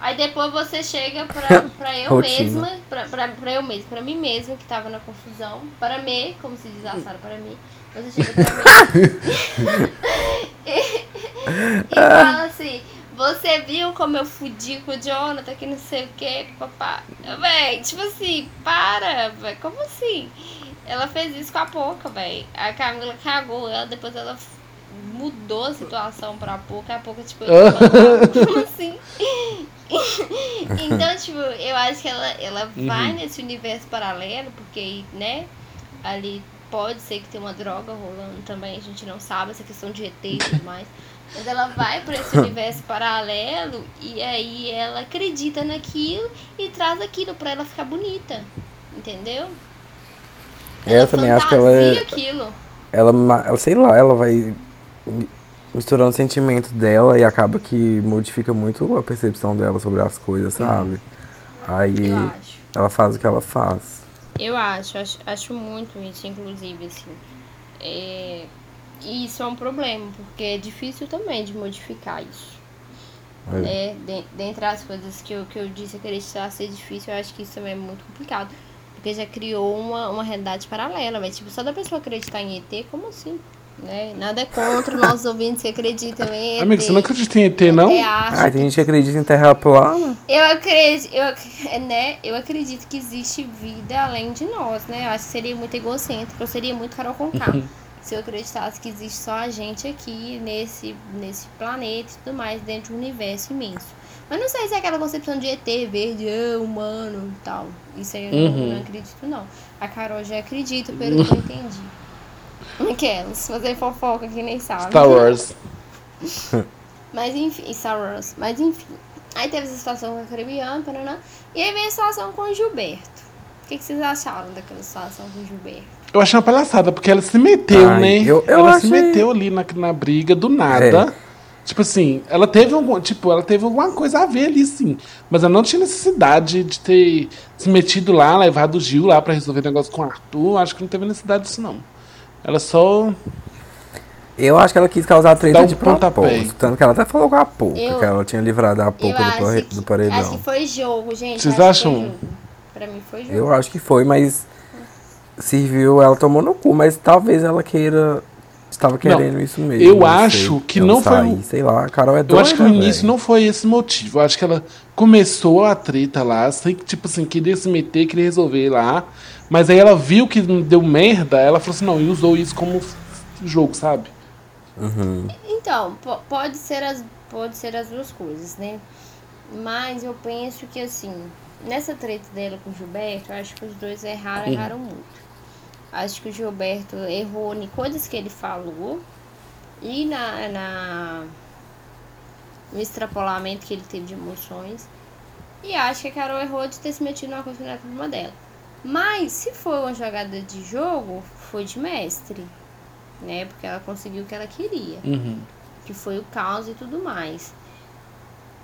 Aí depois você chega pra, pra eu mesma, pra, pra, pra eu mesma, pra mim mesma, que tava na confusão, para mim, como se diz a Sara, para mim, você chega e, e fala assim, você viu como eu fudi com o Jonathan, que não sei o que, papá. Véi, tipo assim, para, véi, como assim? Ela fez isso com a Poca, véi. A Camila cagou ela, depois ela mudou a situação pra Poca, a Poca, tipo, como assim? então, tipo, eu acho que ela, ela vai nesse universo paralelo, porque, né, ali pode ser que tenha uma droga rolando também, a gente não sabe essa questão de ET e tudo mais. Mas ela vai pra esse universo paralelo e aí ela acredita naquilo e traz aquilo pra ela ficar bonita. Entendeu? Eu também acho que ela é. aquilo. Ela, ela, sei lá, ela vai mi- misturando o sentimento dela e acaba que modifica muito a percepção dela sobre as coisas, sabe? Aí Eu acho. ela faz o que ela faz. Eu acho, acho, acho muito isso, inclusive, assim. É, E isso é um problema, porque é difícil também de modificar isso. É. né? De- dentre as coisas que eu, que eu disse acreditar ser difícil, eu acho que isso também é muito complicado. Porque já criou uma, uma realidade paralela, mas tipo, só da pessoa acreditar em ET, como assim? Né? Nada contra os nossos ouvintes que acreditam em ET. Amiga, você não acredita em ET, não? É arte. Ah, tem gente que acredita em terra plana. Eu acredito, eu, ac- né, eu acredito que existe vida além de nós, né? Eu acho que seria muito egocêntrico, eu seria muito Carol Conká. se eu acreditasse que existe só a gente aqui nesse, nesse planeta e tudo mais, dentro de um universo imenso. Mas não sei se é aquela concepção de ET, verde, ah, humano e tal. Isso aí eu não- Uhum. não, acredito, não. A Carol já acredita, pelo que eu entendi. Aquelas, fazer fofoca que nem sabe. Star Wars. Mas enfim, Star Wars. Mas enfim. Aí teve essa situação com a Caribbeana, paraná. E aí vem a situação com o Gilberto. O que, que vocês acharam daquela situação com o Gilberto? Eu achei uma palhaçada, porque ela se meteu, Ai, né? eu- eu ela se achei- meteu ali na, na briga do nada. Tipo assim, ela teve algum, tipo, ela teve alguma coisa a ver ali, sim. Mas ela não tinha necessidade de ter se metido lá, levado o Gil lá pra resolver negócio com o Arthur. Acho que não teve necessidade disso, não. Ela só. Eu acho que ela quis causar treta um de propósito. Tanto que ela até falou com a Pouca, Eu- que ela tinha livrado a Pouca do, que, do paredão. acho que foi jogo, gente. Vocês acham? Foi. Pra mim foi jogo. Eu acho que foi, mas serviu, ela tomou no cu, mas talvez ela queira Estava querendo isso mesmo. eu não acho sei. que não foi sair, o- Sei lá, a Carol é doida, Eu acho que no início não foi esse motivo. Eu acho que ela começou a treta lá, sem que, tipo assim, queria se meter, queria resolver lá. Mas aí ela viu que deu merda, ela falou assim, não, e usou isso como jogo, sabe? Então, po- pode ser, as, pode ser as duas coisas, né? Mas eu penso que, assim, nessa treta dela com o Gilberto, eu acho que os dois erraram, erraram muito. Acho que o Gilberto errou em coisas que ele falou e na, na no extrapolamento que ele teve de emoções. E acho que a Carol errou de ter se metido numa coisa que não era problema dela. Mas, se foi uma jogada de jogo, foi de mestre, né? Porque ela conseguiu o que ela queria Uhum. que foi o caos e tudo mais.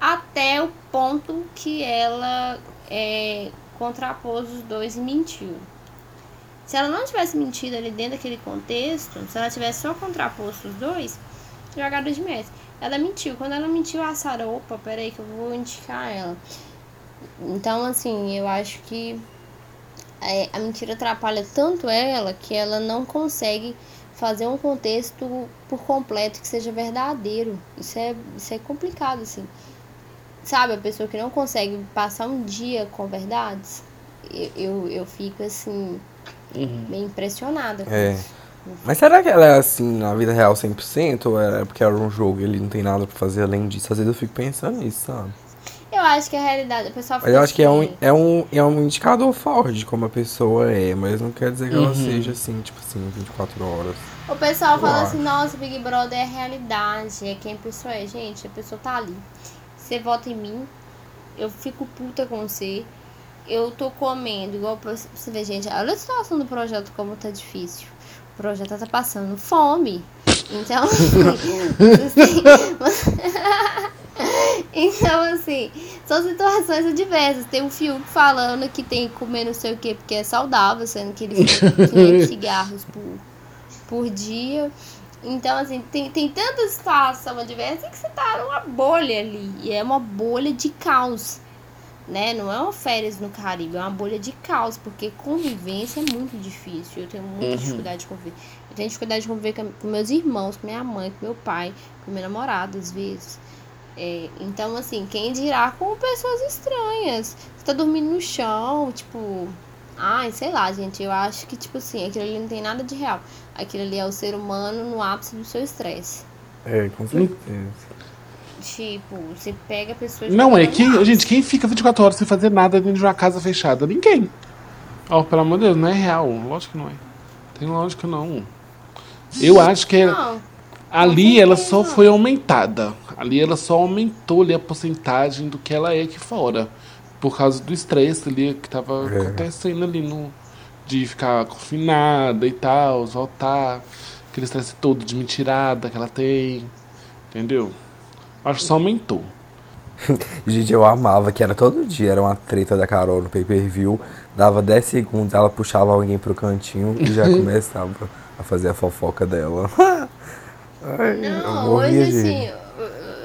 Até o ponto que ela é, contrapôs os dois e mentiu. Se ela não tivesse mentido ali dentro daquele contexto, se ela tivesse só contraposto os dois, jogada de mestre. Ela mentiu. Quando ela mentiu, a Sarah, opa, peraí que eu vou indicar ela. Então, assim, eu acho que a mentira atrapalha tanto ela que ela não consegue fazer um contexto por completo que seja verdadeiro. Isso é, isso é complicado, assim. Sabe, a pessoa que não consegue passar um dia com verdades, eu, eu, eu fico, assim, meio impressionada com É. isso. Mas será que ela é assim na vida real 100% ou é porque era um jogo e ele não tem nada pra fazer além disso? Às vezes eu fico pensando nisso, sabe? Eu acho que a realidade, o pessoal Mas eu acho que é um, assim, é, um, é um indicador forte de como a pessoa é, mas não quer dizer que ela Uhum. seja assim, tipo assim, 24 horas. O pessoal fala Eu assim, nossa, Big Brother é a realidade, é quem a pessoa é. Gente, a pessoa tá ali. Você vota em mim, eu fico puta com você. Eu tô comendo, igual pra você ver, gente, olha a situação do projeto como tá difícil. O projeto tá passando fome. Então, assim, então, assim, são situações adversas. Tem um Fiuk falando que tem que comer não sei o que porque é saudável, sendo que ele fuma 500 cigarros por, por dia. Então, assim, tem, tem tanta situação adversa que você tá numa bolha ali. E é uma bolha de caos. Né? Não é uma férias no Caribe, é uma bolha de caos, porque convivência é muito difícil. Eu tenho muita dificuldade de conviver. Eu tenho dificuldade de conviver com, com meus irmãos, com minha mãe, com meu pai, com meu namorado, às vezes. É, então, assim, quem dirá com pessoas estranhas? Você tá dormindo no chão, tipo. Ai, sei lá, gente. Eu acho que, tipo assim, aquilo ali não tem nada de real. Aquilo ali é o ser humano no ápice do seu estresse. É, com certeza. Tipo, você pega pessoas. Não, é jogando que, no ápice. gente, quem fica 24 horas sem fazer nada dentro de uma casa fechada? Ninguém. Ó, pelo amor de Deus, não é real. Lógico que não é. Tem lógica não. Eu acho que é- Não, ali Com ela só foi aumentada. Ali ela só aumentou ali a porcentagem do que ela é aqui fora. Por causa do estresse ali que tava É. acontecendo ali no. De ficar confinada e tal, voltar. Aquele estresse todo de mentirada que ela tem. Entendeu? Acho que só aumentou. Gente, eu amava que era todo dia, era uma treta da Carol no pay-per-view. Dava 10 segundos, ela puxava alguém pro cantinho e já começava a fazer a fofoca dela. Ai, eu não morria hoje de assim.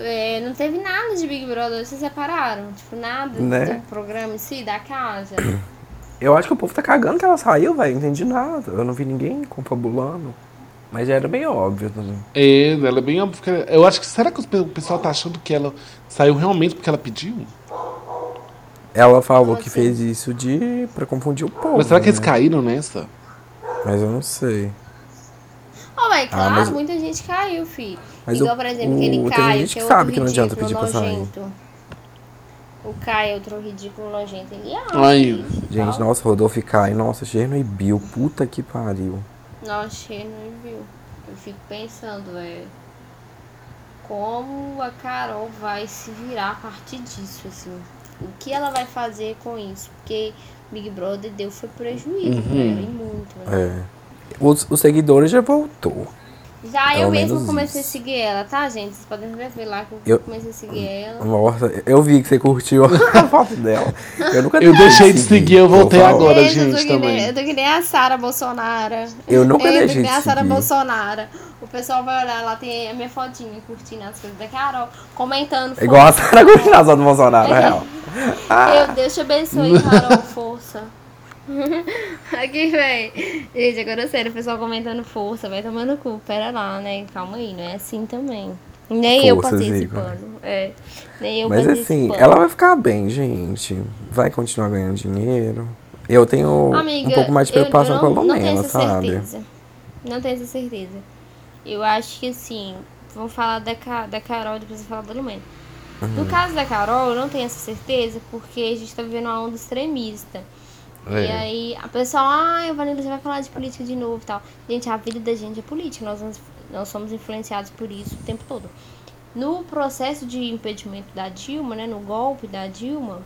É, não teve nada de Big Brother, se separaram. Tipo, nada Né? do programa em si, da casa. Eu acho que o povo tá cagando que ela saiu, velho. Não entendi nada. Eu não vi ninguém confabulando. Mas era bem óbvio também. É, ela é bem ela- Eu acho que. Será que o pe- o pessoal tá achando que ela saiu realmente porque ela pediu? Ela falou que assim? fez isso de pra confundir o povo. Mas será que eles né? caíram nessa? Mas eu não sei. Ó, mas claro, Ah, mas- muita gente caiu, filho. Mas Igual, o- por exemplo, o- aquele tem Caio, gente que é que outro sabe que não adianta pedir nojento. O Caio é outro ridículo nojento. Ele acha Ai. Gente, tal. nossa, Rodolfo e Caio, nossa, Chernobyl, puta que pariu. Nossa, viu. Eu fico pensando, é. Como a Carol vai se virar a partir disso, assim. O que ela vai fazer com isso? Porque Big Brother deu foi prejuízo pra ela, e muito, né? É. Os, os seguidores já voltou. Já eu mesmo comecei isso. a seguir ela, tá, gente? Vocês podem ver lá que eu, Eu- comecei a seguir ela. Nossa, eu vi que você curtiu a foto dela. Eu nunca Eu deixei de seguir, eu voltei falo. agora. Gente, eu tô gente, que nem- também. Eu tô que nem a Sara Bolsonaro. Eu nunca eu tô deixei que nem de a Sara seguir. Bolsonaro. O pessoal vai olhar lá, tem a minha fotinha curtindo as coisas da Carol, comentando. É igual a. Sara curtindo as fotos do Bolsonaro, é real. Eu, Deus te abençoe, Carol, força. Aqui, véi. Gente, agora sério, o pessoal comentando força, vai tomando cu. Pera lá, né? Calma aí, não é assim também. Nem eu Força, Zico. pano. É. Nem eu Mas assim, ela vai ficar bem, gente. Vai continuar ganhando dinheiro. Eu tenho Amiga, um pouco mais de eu preocupação não, com a não tenho Lumena, essa sabe? certeza. Não tenho essa certeza. Eu acho que assim, vamos falar da, da Carol e depois eu falar da Lumena. No Uhum. caso da Carol, eu não tenho essa certeza porque a gente tá vivendo uma onda extremista. E É. aí a pessoa, ah, Vanilla já vai falar de política de novo e tal. Gente, a vida da gente é política, nós- nós somos influenciados por isso o tempo todo. No processo de impedimento da Dilma, né, no golpe da Dilma,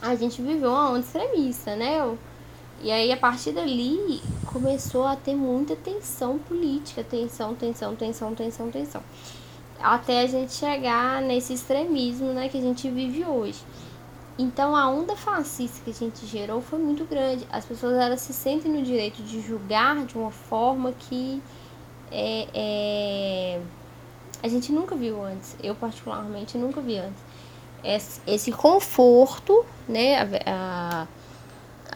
a gente viveu uma onda extremista, né? E aí a partir dali começou a ter muita tensão política, tensão, tensão, tensão, tensão, tensão. Até a gente chegar nesse extremismo, né, que a gente vive hoje. Então a onda fascista que a gente gerou foi muito grande. As pessoas elas se sentem no direito de julgar de uma forma que é, é, a gente nunca viu antes. Eu particularmente nunca vi antes. Esse, esse conforto, né? A, a,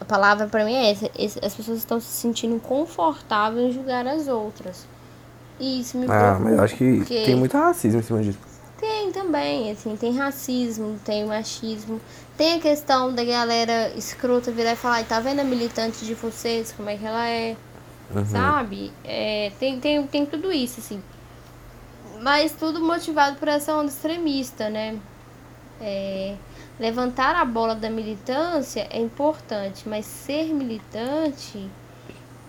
a palavra para mim é essa. as pessoas estão se sentindo confortáveis em julgar as outras. E isso me Ah, preocupa. mas eu acho que porque- tem muito racismo em cima disso. Tem também, assim, tem racismo, tem machismo, tem a questão da galera escrota virar e falar, "Ai, tá vendo a militante de vocês, como é que ela é, sabe? É, tem, tem, tem tudo isso, assim. Mas tudo motivado por essa onda extremista, né? É, levantar a bola da militância é importante, mas ser militante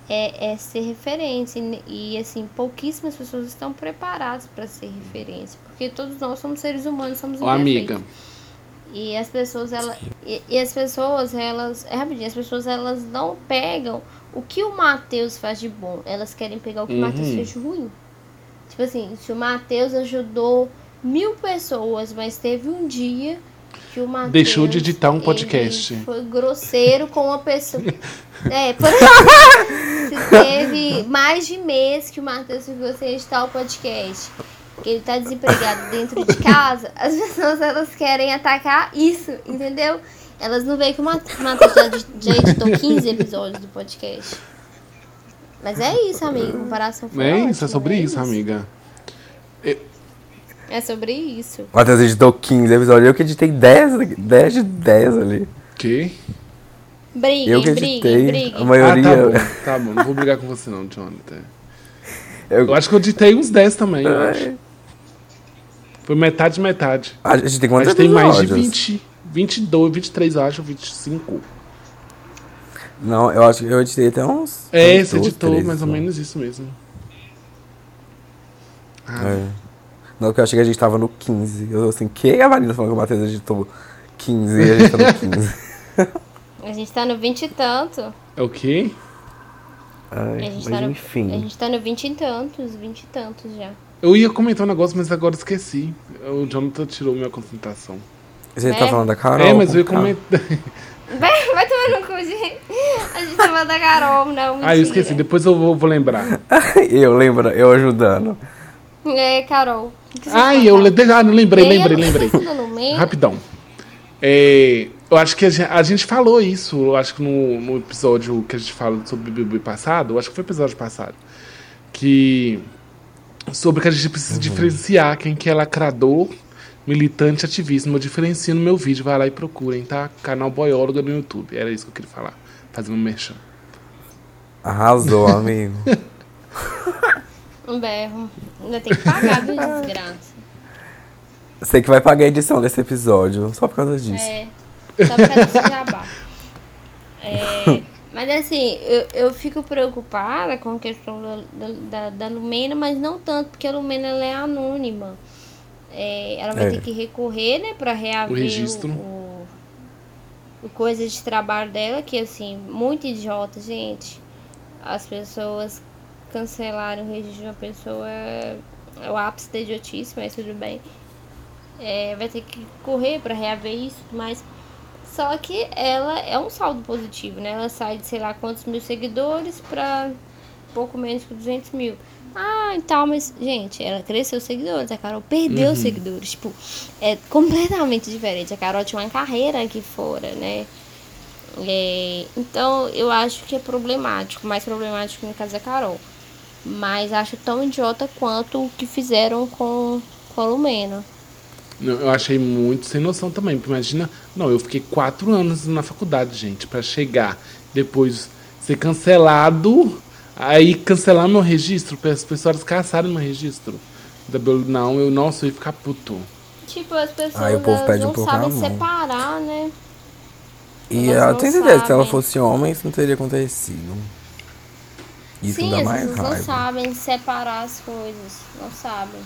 é, é ser referência. E, assim, pouquíssimas pessoas estão preparadas para ser referência. Porque todos nós somos seres humanos, somos Ô, amiga. E as pessoas, elas. E, e as pessoas, elas. É rapidinho, as pessoas elas não pegam o que o Matheus faz de bom. Elas querem pegar o que o Matheus Uhum. fez de ruim. Tipo assim, se o Matheus ajudou mil pessoas, mas teve um dia que o Matheus. Deixou de editar um podcast. Foi grosseiro com uma pessoa. É, por teve mais de mês que o Matheus ficou sem editar o podcast. Que ele tá desempregado dentro de casa, as pessoas elas querem atacar isso, entendeu? Elas não veem que o Ma- o Matheus já, já editou 15 episódios do podcast. Mas é isso, amigo. Comparação foi é isso, é ótima, sobre isso, amiga. É sobre isso. O Matheus editou 15 episódios, eu que editei 10, 10 de 10 ali. Que? Briguem, Eu que briguem, editei, briguem. a maioria... Ah, tá bom, tá bom. Não vou brigar com você não, Jonathan. Eu- Eu acho que eu editei uns 10 também, eu acho. Foi metade, metade. A gente tem A quantos gente tem mais de episódios? 20, 22, 23, eu acho, 25. Não, eu acho que eu editei até uns... É, uns você 12, editou 13, mais ou né? menos isso mesmo. Ah, É. Não, porque eu achei que a gente tava no 15. Eu assim, que a Marina falou que o Matheus editou 15 e a gente tá no 15. A gente tá no 20 e tanto. É o quê? A Ai, gente, mas tá no, enfim. a gente tá no 20 e tantos, 20 e tantos já. Eu ia comentar um negócio, mas agora esqueci. O Jonathan tirou minha concentração. Você É. tá falando da Carol? é, mas eu ia calma. comentar. Vai, vai tomar no cu, gente. A gente tava da Carol, não. Ah, eu mentira. esqueci, depois eu vou, vou lembrar. eu lembro, eu ajudando. É, Carol. o que você Ai, eu le- ah, não lembrei, lembrei, a lembrei. Lumena- Rapidão. É, eu acho que a gente, a gente falou isso, eu acho que no, no episódio que a gente fala sobre o BBB passado, eu acho que foi o episódio passado, que sobre que a gente precisa diferenciar quem que é lacrador, militante, ativista. Eu diferencio no meu vídeo, vai lá e procurem, tá? Canal Boióloga no YouTube. Era isso que eu queria falar, fazendo um merchan. Arrasou, amigo. Um berro. Ainda tem que pagar, viu, desgraça. Sei que vai pagar a edição desse episódio, só por causa disso. É. Só pra. É, mas assim, eu, eu fico preocupada com a questão da, da, da, Lumena, mas não tanto, porque a Lumena ela é anônima. É, ela vai É. ter que recorrer, né, pra reaver O registro. o, o coisa de trabalho dela, que assim, muito idiota, gente. As pessoas cancelarem o registro de uma pessoa é, o ápice da idiotice, mas tudo bem. É, vai ter que correr pra reaver isso, mas só que ela é um saldo positivo, né? Ela sai de sei lá quantos mil seguidores pra pouco menos que 200 mil. Ah, e tal, mas, gente, ela cresceu seguidores, a Carol perdeu seguidores. Tipo, é completamente diferente. A Carol tinha uma carreira aqui fora, né? É, então eu acho que é problemático, mais problemático no caso da Carol. Mas acho tão idiota quanto o que fizeram com, com a Lumena. Não, Eu achei muito sem noção também. porque Imagina, não, eu fiquei quatro anos na faculdade, gente, pra chegar depois ser cancelado, aí cancelar meu registro, para as pessoas caçarem meu registro. Da Bel- Não, eu, nossa, eu ia ficar puto. Tipo, as pessoas Aí o povo pede um não pouco sabem a mão. separar, né? E Elas ela não tem certeza que se ela fosse homem, isso não teria acontecido. Isso Sim, dá as mais pessoas não raiva. sabem separar as coisas. Não sabem.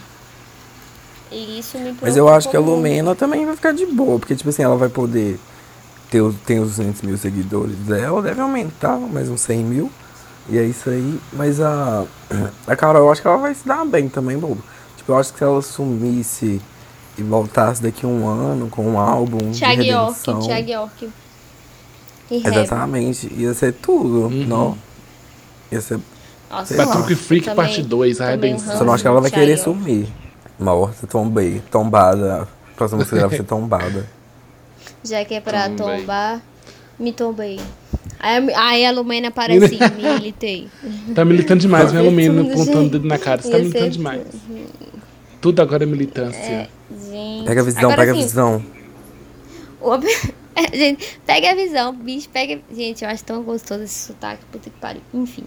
E isso me Mas eu acho que a. Lumena também vai ficar de boa, porque, tipo assim, ela vai poder ter os, tem os 200 mil seguidores dela, deve aumentar mais uns 100 mil. E é isso aí. Mas a, a Carol, eu acho que ela vai se dar bem também, bobo. Tipo, eu acho que se ela sumisse e voltasse daqui a um ano com um álbum Thiago York. Thiago York. E rap. Exatamente, ia ser tudo, Uhum. não? Ia ser... Nossa. Batuque Freak Também- parte 2, a redenção. Só não acho que ela vai Thiago querer York. sumir. Morta, tombei, tombada. A próxima música dela vai ser tombada. Já que é pra Tombei. tombar, me tombei. Aí, a- aí a Lumena aparece assim, militei. Tá militando demais, né, Lumino? Tudo, Apontando o dedo na cara. Você tá militando ser demais. Tudo agora é militância. Gente. Pega a visão, Agora, pega a assim, visão. o- É, gente, pega a visão, bicho, pega. Gente, eu acho tão gostoso esse sotaque, puta que pariu. Enfim.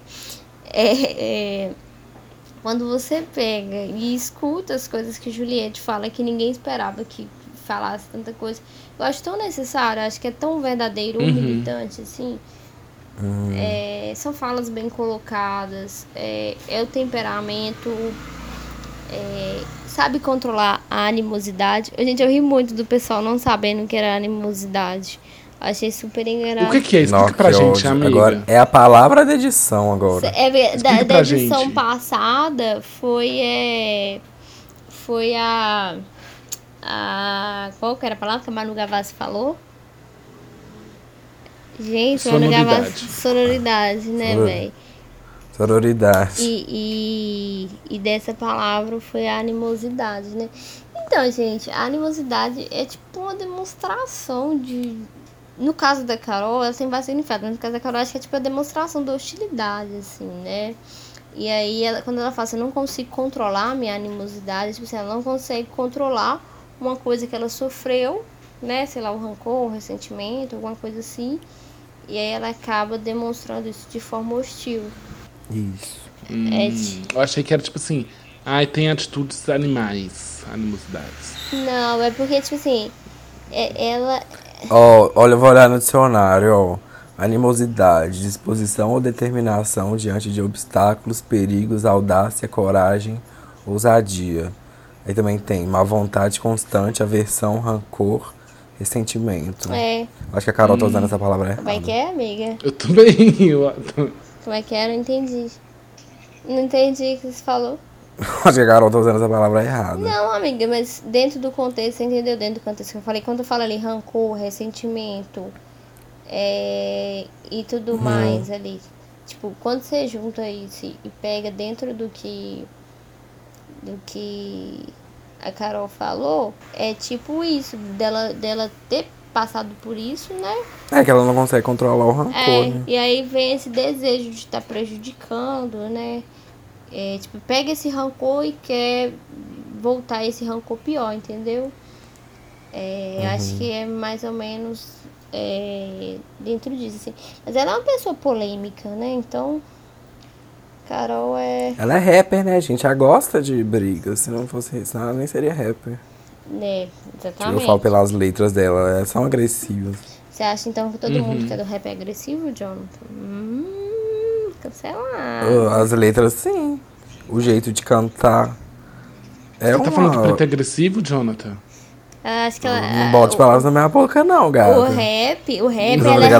É, é, quando você pega e escuta as coisas que Juliette fala que ninguém esperava que falasse tanta coisa, eu acho tão necessário, acho que é tão verdadeiro, um Uhum. militante, assim. É, são falas bem colocadas, é, é o temperamento, é, sabe controlar a animosidade. Gente, eu ri muito do pessoal não sabendo o que era animosidade. Achei super engraçado. O que, que é? Explica Nossa, pra que gente, amiga. Agora, é a palavra da edição agora. É, da, da edição gente. passada foi é, foi a a qual que era a palavra que a Manu Gavassi falou? Gente, Manu Sonoridade. Gavassi, sonoridade, né, Sonor- velho? Sororidade. E, e, e dessa palavra foi a animosidade, né? Então, gente, a animosidade é tipo uma demonstração de. No caso da Carol, ela tem vários significados, mas no caso da Carol, acho que é tipo a demonstração da hostilidade, assim, né? E aí, ela, quando ela fala assim, eu não consigo controlar a minha animosidade, tipo assim, ela não consegue controlar uma coisa que ela sofreu, né? Sei lá, o rancor, o ressentimento, alguma coisa assim. E aí ela acaba demonstrando isso de forma hostil. Isso. Hum, É de- eu achei que era tipo assim. Ai, tem atitudes animais, animosidades. Não, é porque, tipo assim, é- ela. Ó, olha, eu vou olhar no dicionário, ó. Animosidade, disposição ou determinação diante de obstáculos, perigos, audácia, coragem, ousadia. Aí também tem má vontade constante, aversão, rancor, ressentimento. É. Acho que a Carol tá usando essa palavra errada. Como é que é, amiga? Eu também. Eu, Como é que é? Eu não entendi. Não entendi o que você falou. Acho que a Carol tá usando essa palavra errada. Não, amiga, mas dentro do contexto, você entendeu? Dentro do contexto que eu falei, quando eu falo ali rancor, ressentimento é, e tudo mais ali. Tipo, quando você junta isso e pega dentro do que do que a Carol falou, é tipo isso, dela, dela ter passado por isso, né? É que ela não consegue controlar o rancor, É, né? e aí vem esse desejo de estar prejudicando, né? É, tipo, pega esse rancor e quer voltar esse rancor pior, entendeu? É, Acho que é mais ou menos é, dentro disso, assim. Mas ela é uma pessoa polêmica, né? Então, Carol é. Ela é rapper, né, gente? Ela gosta de briga. Se não fosse isso, ela nem seria rapper. né, Tipo, eu exatamente. falo pelas letras dela, elas são agressivas. Você acha então que todo mundo que é do rap é agressivo, Jonathan? Hum, cancelado. As letras, sim. O jeito de cantar. É Você uma... tá falando que preto é agressivo, Jonathan? Acho que ela. Não bote o- palavras na minha boca, não, gata. O rap, o rap Não, ela é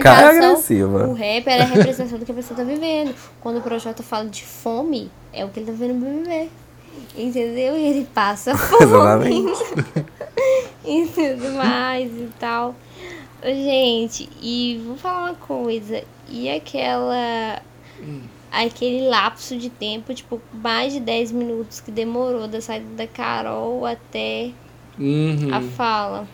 cara representação. O rap ela é a representação do que a pessoa tá vivendo. Quando o Projota fala de fome, é o que ele tá vivendo no BBB. Entendeu? E ele passa fome. E tudo mais e tal. Gente, e vou falar uma coisa. E aquela. Aquele lapso de tempo, tipo, mais de 10 minutos que demorou da saída da Carol até Uhum. a fala.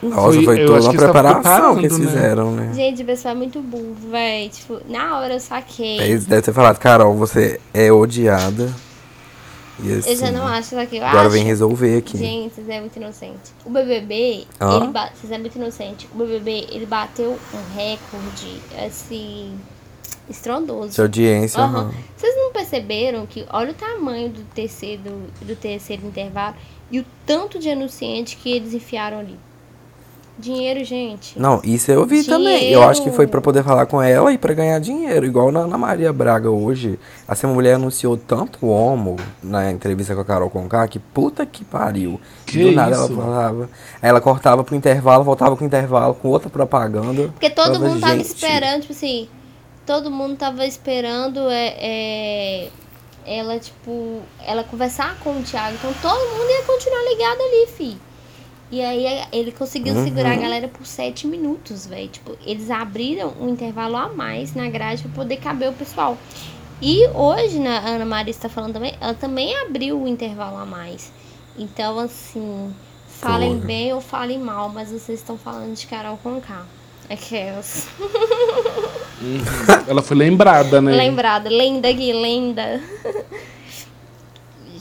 Nossa, Foi- toda uma estavam preparação que eles né? fizeram, né? Gente, o pessoal é muito burro, véi. Tipo, na hora eu saquei. Eles devem ter falado, Carol, você é odiada. E assim, Eu já não acho isso aqui. Eu agora acho... vem resolver aqui. Gente, vocês é muito inocente. O BBB, Hã? ele ba... vocês é muito inocente. O BBB, ele bateu um recorde, assim, estrondoso. De audiência, Aham. aham. Vocês não perceberam que olha o tamanho do terceiro, do terceiro intervalo e o tanto de anunciante que eles enfiaram ali? Dinheiro, gente. Não, isso eu vi também. Eu acho que foi pra poder falar com ela e pra ganhar dinheiro. Igual na Ana Maria Braga hoje. Essa mulher anunciou tanto homo na entrevista com a Carol Conká que puta que pariu. Que Do nada ela falava. Aí ela cortava pro intervalo, voltava com o intervalo com outra propaganda. Porque todo mundo tava "Gente, esperando, tipo assim, todo mundo tava esperando é, é, ela, tipo, ela conversar com o Thiago. Então todo mundo ia continuar ligado ali, fi. E aí é, ele conseguiu Uhum. segurar a galera por sete minutos, velho. Tipo, eles abriram um intervalo a mais na grade pra poder caber o pessoal. E hoje, na a Ana Maria está falando também, ela também abriu o intervalo a mais. Então, assim, falem Foi. bem ou falem mal, mas vocês estão falando de Carol com K. Aquelas. Ela foi lembrada, né? Lembrada, lenda aqui, lenda.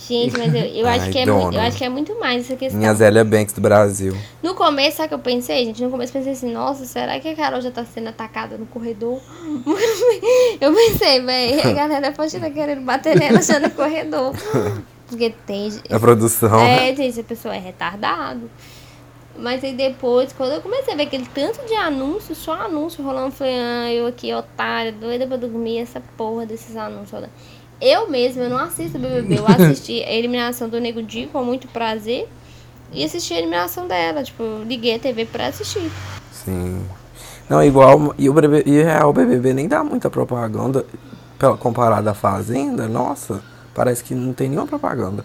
Gente, mas eu, eu acho Ai, que é muito, eu acho que é muito mais essa questão. Minha Zélia Banks do Brasil. No começo, sabe o que eu pensei, gente? No começo eu pensei assim, nossa, será que a Carol já tá sendo atacada no corredor? Eu pensei, velho, a galera pode estar querendo bater nela já no corredor. Porque tem. A produção. É, gente, essa pessoa é retardado. Mas aí depois, quando eu comecei a ver aquele tanto de anúncio, só anúncio rolando, falei, ah, eu aqui, otária, doida pra dormir, essa porra desses anúncios rolando. Eu mesma, eu não assisto BBB, eu assisti a eliminação do Nego Di com muito prazer e assisti a eliminação dela, tipo, liguei a TV pra assistir. Sim. Não, igual. E o BBB, e é, o BBB nem dá muita propaganda. Comparado à Fazenda, nossa, parece que não tem nenhuma propaganda.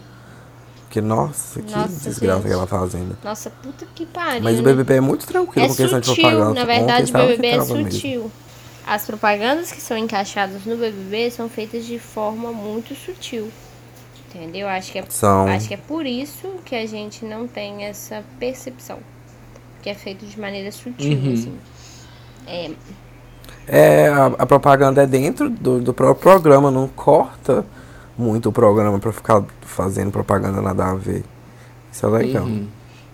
Porque, nossa, que Nossa, desgraça gente. aquela Fazenda. Nossa, puta que pariu. Mas o? BBB é muito tranquilo É com questão de sutil, propaganda. na verdade o BBB é tava mesmo. sutil. As propagandas que são encaixadas no BBB são feitas de forma muito sutil. Entendeu? Acho que é, São. acho que é por isso que a gente não tem essa percepção. Que é feito de maneira sutil, Uhum. assim. É, É, a, a propaganda é dentro do, do próprio programa, não corta muito o programa pra ficar fazendo propaganda nada a ver. Isso é legal. Uhum.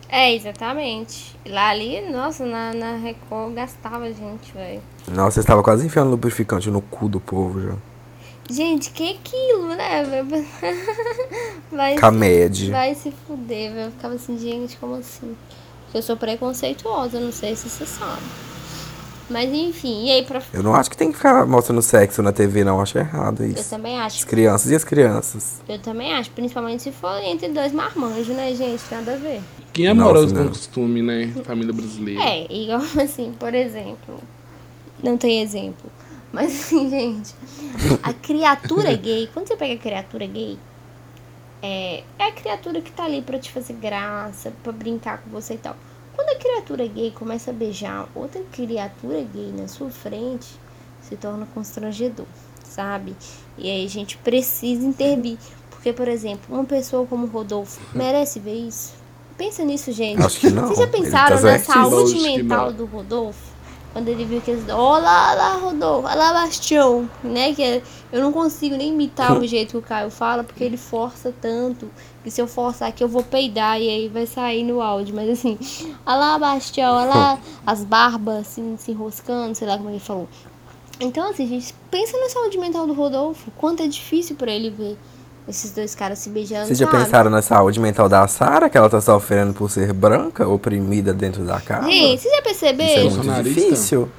é, exatamente. Lá ali, nossa, na, na Record gastava gente, velho. Nossa, você estava quase enfiando lubrificante no cu do povo já. Gente, que aquilo, né? Vai Camédia. Vai se fuder, velho. Eu ficava assim, gente, como assim? Porque eu sou preconceituosa, não sei se você sabe. Mas enfim, e aí pra. Eu não acho que tem que ficar mostrando sexo na TV, não. Acho errado Eu isso. também As acho. crianças e as crianças. Eu também acho, principalmente se for entre dois marmanjos, né, gente? Nada a ver. Quem é amoroso com não. costume, né? Família brasileira. É, igual assim, por exemplo. Não tem exemplo. Mas assim, gente, a criatura gay, quando você pega a criatura gay, é, é a criatura que tá ali pra te fazer graça, pra brincar com você e tal. Quando a criatura gay começa a beijar outra criatura gay na sua frente, se torna constrangedor, sabe? E aí a gente precisa intervir. Porque, por exemplo, uma pessoa como o Rodolfo merece ver isso? Pensa nisso, gente. Acho que não. Vocês já tá pensaram na certíssimo. saúde mental do Rodolfo? Quando ele viu aqueles. Olá, lá, Rodolfo, olá, Bastião. Né? Que é- eu não consigo nem imitar o jeito que o Caio fala, porque ele força tanto. Que se eu forçar aqui, eu vou peidar e aí vai sair no áudio. Mas assim, olá, Bastião, olá, as barbas assim, se enroscando, sei lá como ele falou. Então, assim, gente, pensa na saúde mental do Rodolfo. Quanto é difícil pra ele ver esses dois caras se beijando. Vocês já sabe? pensaram na saúde mental da Sara, que ela tá sofrendo por ser branca, oprimida dentro da casa? Gente, vocês já Isso é perceberam? muito difícil.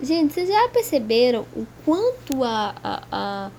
Gente, vocês já perceberam o quanto a, a, a,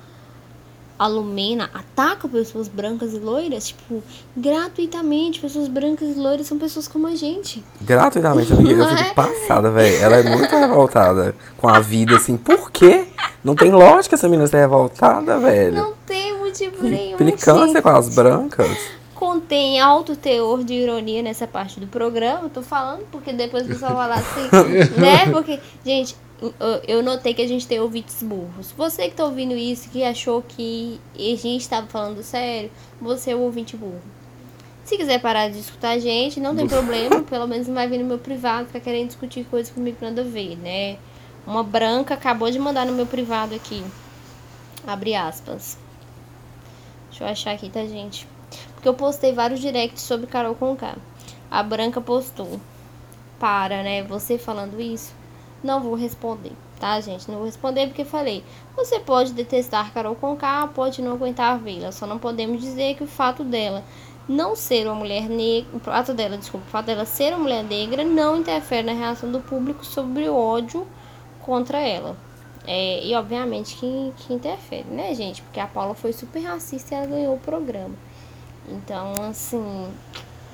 a Lumena ataca pessoas brancas e loiras? Tipo, gratuitamente. Pessoas brancas e loiras são pessoas como a gente. Gratuitamente, eu fico, eu fico é? passada, velho. Ela é muito revoltada com a vida, assim. Por quê? Não tem lógica essa menina ser revoltada, velho. Não tem motivo nenhum. Implicância com as brancas. Contém alto teor de ironia nessa parte do programa. Tô falando porque depois o pessoal vai lá assim, né? Porque, gente, eu- eu notei que a gente tem ouvintes burros. Você que tá ouvindo isso, que achou que a gente tava falando sério, você é o ouvinte burro. Se quiser parar de escutar a gente, não tem problema. Pelo menos não vai vir no meu privado ficar querendo discutir coisas comigo nada a ver, né? Uma branca acabou de mandar no meu privado aqui. Abre aspas. Deixa eu achar aqui, tá, gente? Porque eu postei vários directs sobre Carol Conká. A branca postou. Para, né? Você falando isso, não vou responder, tá, gente? Não vou responder porque falei. Você pode detestar Carol Conká, pode não aguentar vê-la. Só não podemos dizer que o fato dela não ser uma mulher negra, o fato dela, desculpa, o fato dela ser uma mulher negra não interfere na reação do público sobre o ódio contra ela. É, e obviamente que, que interfere, né, gente? Porque a Paula foi super racista e ela ganhou o programa. Então, assim.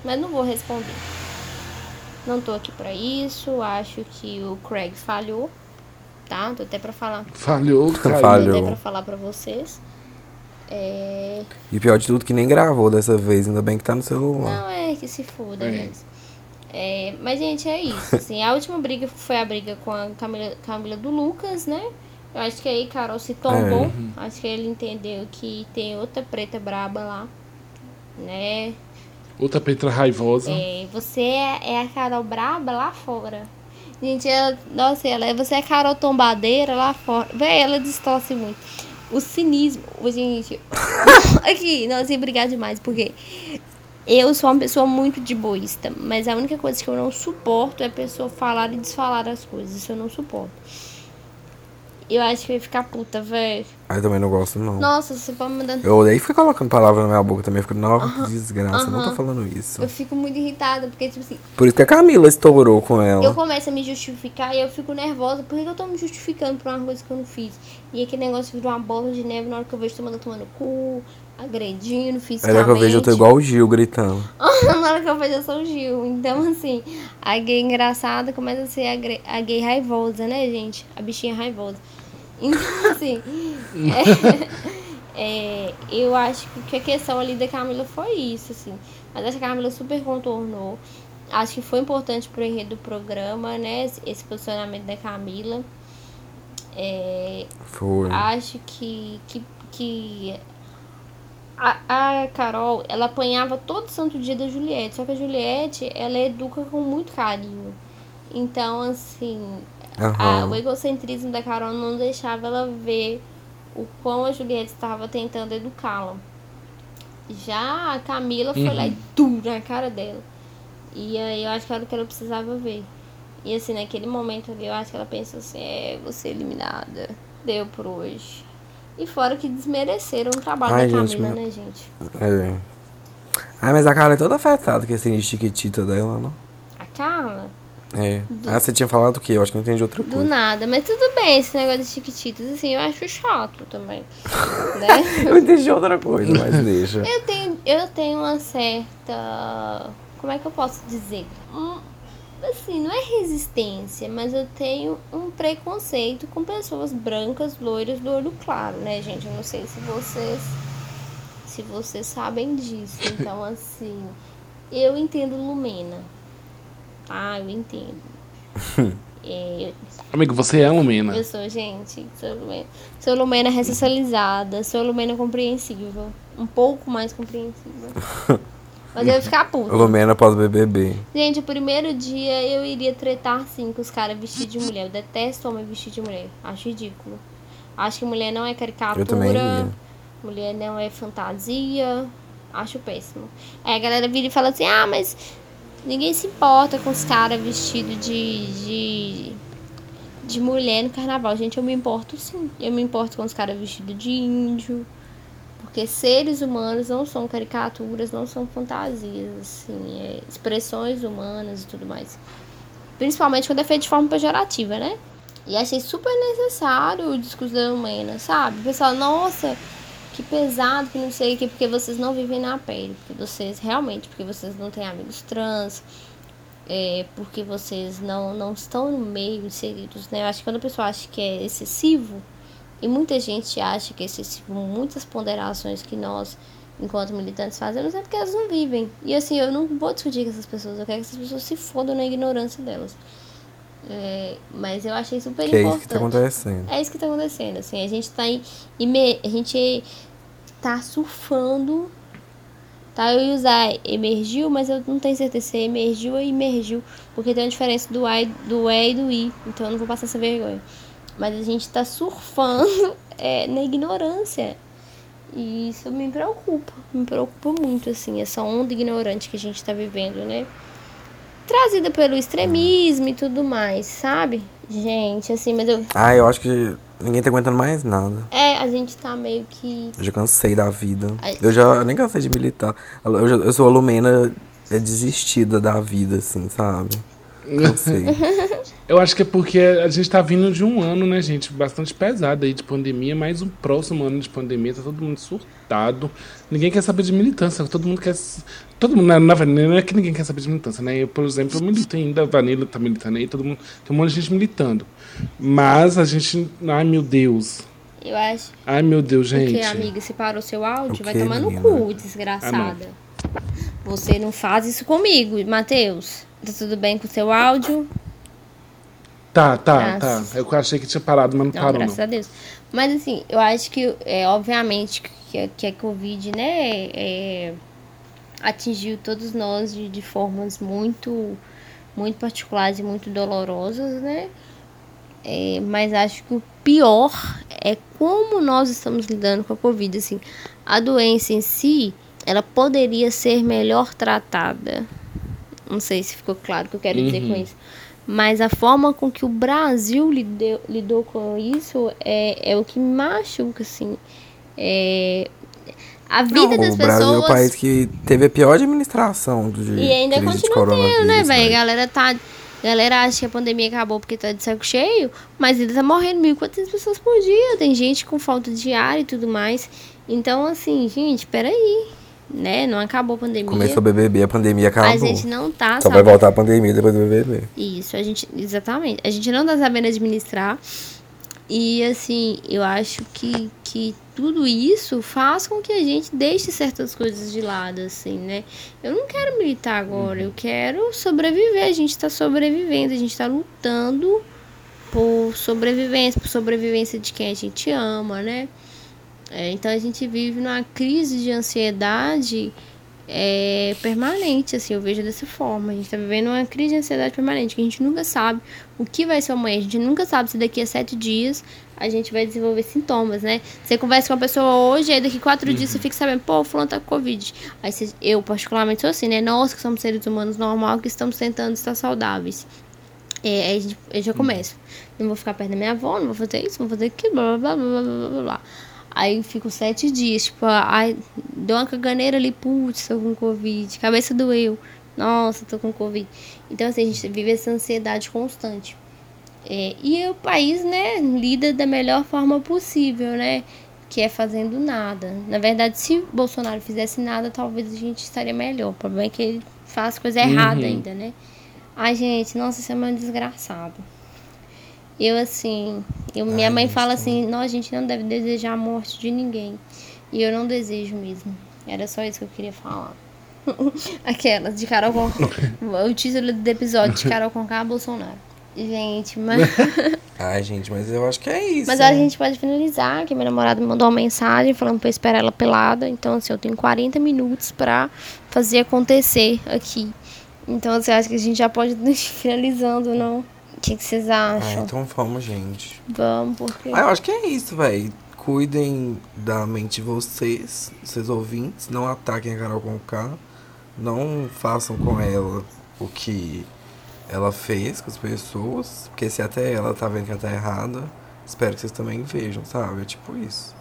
Mas não vou responder. Não tô aqui pra isso. Acho que o Craig falhou. Tá? Tô até pra falar. Falhou, Tô cara. Falhou. até pra falar pra vocês. É. E pior de tudo que nem gravou dessa vez, ainda bem que tá no celular. Não, é que se foda É. mesmo. É, mas, gente, é isso. Assim, a última briga foi a briga com a Camila, Camila do Lucas, né? Eu acho que aí Carol se tombou. É. Acho que ele entendeu que tem outra preta braba lá. Né? Outra Petra raivosa. É, você é, é a Carol braba lá fora. Gente, ela, nossa, ela, você é Carol tombadeira lá fora. Véi, ela distorce muito. O cinismo, gente. Aqui, nossa, ia brigar demais, porque eu sou uma pessoa muito de boísta, mas a única coisa que eu não suporto é a pessoa falar e desfalar as coisas. Isso eu não suporto. Eu acho que eu ia ficar puta, velho. Aí eu também não gosto, não. Nossa, você pode me mandando. Eu odeio ficar colocando palavra na minha boca também. Fico, nossa, que desgraça, não tô falando isso. Eu fico muito irritada, porque, tipo assim, Por isso que a Camila estourou com ela. Eu começo a me justificar e eu fico nervosa. Por que que eu tô me justificando por uma coisa que eu não fiz? E aquele negócio virou uma bola de neve na hora que eu vejo tomando tomando cu, agredindo fisicamente. na hora que eu vejo, eu tô igual o Gil gritando. na hora que eu vejo, eu sou o Gil. Então, assim, a gay engraçada começa a ser a, gre- a gay raivosa, né, gente? A bichinha raivosa. Então, assim, é, é, eu acho que a questão ali da Camila foi isso, assim. Mas acho que a Camila super contornou. Acho que foi importante pro enredo do programa, né? Esse, esse posicionamento da Camila. É, Foi. acho que, que, que a, a Carol, ela apanhava todo santo dia da Juliette. Só que a Juliette, ela educa com muito carinho. Então, assim, a- Aham. o egocentrismo da Carol não deixava ela ver o quão a Juliette estava tentando educá-la. Já a Camila foi lá e dura na cara dela. E aí eu acho que era o que ela precisava ver. E assim, naquele momento ali, eu acho que ela pensou assim, é, vou ser eliminada. Deu por hoje. E fora que desmereceram o trabalho Ai, da gente, Camila, meu- né, gente? É. Ai, mas a cara é toda afetada com esse chiquitita dela, não? A Carla, É. Ah, você tinha falado o quê? Eu acho que eu entendi outra do coisa. nada. Mas tudo bem, esse negócio de chiquititas, assim, eu acho chato também. né? Eu entendi outra coisa, mas deixa. Eu tenho, eu tenho uma certa. Como é que eu posso dizer? Um, assim, não é resistência, mas eu tenho um preconceito com pessoas brancas, loiras, do olho claro, né, gente? Eu não sei se vocês. Se vocês sabem disso. Então, assim. Eu entendo Lumena. Tá? Eu entendo. É, Amigo, você é Lumena. eu sou, gente, sou Lumena. Sou Lumena ressocializada, sou Lumena compreensiva. Um pouco mais compreensiva. Mas eu ia ficar puta. Lumena pós-BBB. Gente, o primeiro dia eu iria tretar sim com os caras vestidos de mulher. Eu detesto homem vestido de mulher. Acho ridículo. Acho que mulher não é caricatura. Eu também ia. Mulher não é fantasia. Acho péssimo. Aí a galera vira e fala assim: ah, mas ninguém se importa com os caras vestidos de, de. de mulher no carnaval. Gente, eu me importo sim. Eu me importo com os caras vestidos de índio. Porque seres humanos não são caricaturas, não são fantasias, assim, é expressões humanas e tudo mais. Principalmente quando é feito de forma pejorativa, né? E achei super necessário o discurso da Lumena, sabe? O pessoal, nossa, que pesado, que não sei o que, porque vocês não vivem na pele. Porque vocês, realmente, porque vocês não têm amigos trans, é, porque vocês não, não estão no meio inseridos, né? Eu acho que quando a pessoa acha que é excessivo, e muita gente acha que é excessivo, muitas ponderações que nós, enquanto militantes, fazemos, é porque elas não vivem. E assim, eu não vou discutir com essas pessoas, eu quero que essas pessoas se fodam na ignorância delas. É, mas eu achei super Que é isso importante. que tá acontecendo. É isso que tá acontecendo, assim, a gente tá ime- a gente tá surfando, tá? Eu ia usar emergiu, mas eu não tenho certeza se é emergiu ou emergiu, porque tem uma diferença do, I, do E e do I, então eu não vou passar essa vergonha. Mas a gente tá surfando é, na ignorância. E isso me preocupa, me preocupa muito, assim, essa onda ignorante que a gente tá vivendo, né? Trazida pelo extremismo e tudo mais, sabe? Gente, assim, mas eu. Ah, eu acho que ninguém tá aguentando mais nada. É, a gente tá meio que. Eu já cansei da vida. Eu já eu nem cansei de militar. Eu, já- eu sou a Lumena é desistida da vida, assim, sabe? Cansei. Eu acho que é porque a gente tá vindo de um ano, né, gente, bastante pesado aí de pandemia, mas o próximo ano de pandemia tá todo mundo surtado. Ninguém quer saber de militância, todo mundo quer. Todo mundo, na, na não é que ninguém quer saber de militância, né? Eu, por exemplo, eu milito ainda, a Vanilla tá militando aí, todo mundo. Tem um monte de gente militando. Mas a gente. Ai, meu Deus. Eu acho. Ai, meu Deus, gente. Porque, amiga, se parou seu áudio, O vai tomar no cu, desgraçada. Você não faz isso comigo, Matheus. Tá tudo bem com o seu áudio? Tá, tá, Graças. tá. Eu achei que tinha parado, mas não, Não, parou, graças não. a Deus. Mas assim, eu acho que, é, obviamente, que, a- que a Covid, né, é, atingiu todos nós de, de formas muito, muito particulares e muito dolorosas, né? É, mas acho que o pior é como nós estamos lidando com a Covid. Assim, a doença em si, ela poderia ser melhor tratada. Não sei se ficou claro o que eu quero dizer com isso. Mas a forma com que o Brasil lidou, lidou com isso é, é o que me machuca, assim. É, a vida das o Brasil é o pessoas. país que teve a pior administração de E ainda continua tendo, né, velho? A né? galera tá. Galera acha que a pandemia acabou porque tá de saco cheio, mas ainda tá morrendo 1.400 pessoas por dia. Tem gente com falta de ar e tudo mais. Então, assim, gente, peraí. Né? Não acabou a pandemia. Começou o BBB, a pandemia acabou. a gente não tá Só vai voltar a pandemia depois do BBB. isso, a gente, exatamente. A gente não tá sabendo administrar. E assim, eu acho que, que tudo isso faz com que a gente deixe certas coisas de lado, assim, né? Eu não quero militar agora, eu quero sobreviver. A gente tá sobrevivendo, a gente tá lutando por sobrevivência, por sobrevivência de quem a gente ama, né? É, então a gente vive numa crise de ansiedade é, permanente, assim, eu vejo dessa forma. A gente tá vivendo uma crise de ansiedade permanente, que a gente nunca sabe o que vai ser amanhã. A gente nunca sabe se daqui a sete dias a gente vai desenvolver sintomas, né? Você conversa com uma pessoa hoje, aí daqui quatro dias você fica sabendo, pô, o fulano tá com Covid. Aí você- eu, particularmente, sou assim, né? Nós que somos seres humanos normal, que estamos tentando estar saudáveis. É, aí a gente, eu já começo. Não vou ficar perto da minha avó, não vou fazer isso, não vou fazer aquilo, blá blá blá blá blá blá blá. Aí eu fico sete dias, tipo, ai, dou uma caganeira ali, putz, tô com Covid, cabeça doeu, nossa, tô com Covid. Então, assim, a gente vive essa ansiedade constante. É, e o país, né, lida da melhor forma possível, né? Que é fazendo nada. Na verdade, se Bolsonaro fizesse nada, talvez a gente estaria melhor. O problema é que ele faz coisa errada Uhum. ainda, né? Ai, gente, nossa, isso é meio desgraçado. Eu, assim, eu, minha Ai, mãe fala assim, não, a gente não deve desejar a morte de ninguém. E eu não desejo mesmo. Era só isso que eu queria falar. Aquelas de Carol Conká. o título do episódio de Carol Conká Bolsonaro. Gente, mas. Ai, gente, mas eu acho que é isso. Mas né? a gente pode finalizar, que minha namorada me mandou uma mensagem falando pra eu esperar ela pelada. Então, assim, eu tenho 40 minutos pra fazer acontecer aqui. Então, você acha que a gente já pode ir finalizando, não? O que, vocês Ah, acham? então vamos, gente. Vamos, porque. Ah, eu acho que é isso, velho. Cuidem da mente de vocês, seus ouvintes. Não ataquem a Carol Conká. Não façam com ela o que ela fez com as pessoas. Porque se até ela tá vendo que ela tá errada, espero que vocês também vejam, sabe? É tipo isso.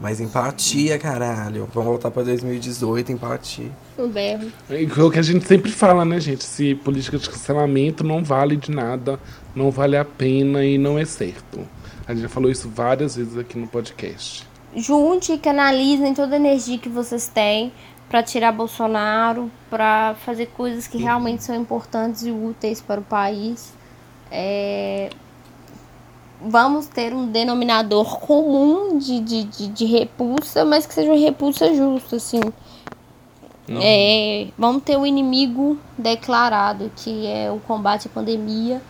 Mas empatia, caralho. Vamos voltar pra 2018, empatia. Um berro. É o que a gente sempre fala, né, gente? Se política de cancelamento não vale de nada, não vale a pena e não é certo. A gente já falou isso várias vezes aqui no podcast. Junte e canalizem toda a energia que vocês têm pra tirar Bolsonaro, pra fazer coisas que realmente são importantes e úteis para o país. É, Vamos ter um denominador comum de, de, de, de repulsa, mas que seja uma repulsa justa, assim. É, vamos ter o inimigo declarado, que é o combate à pandemia.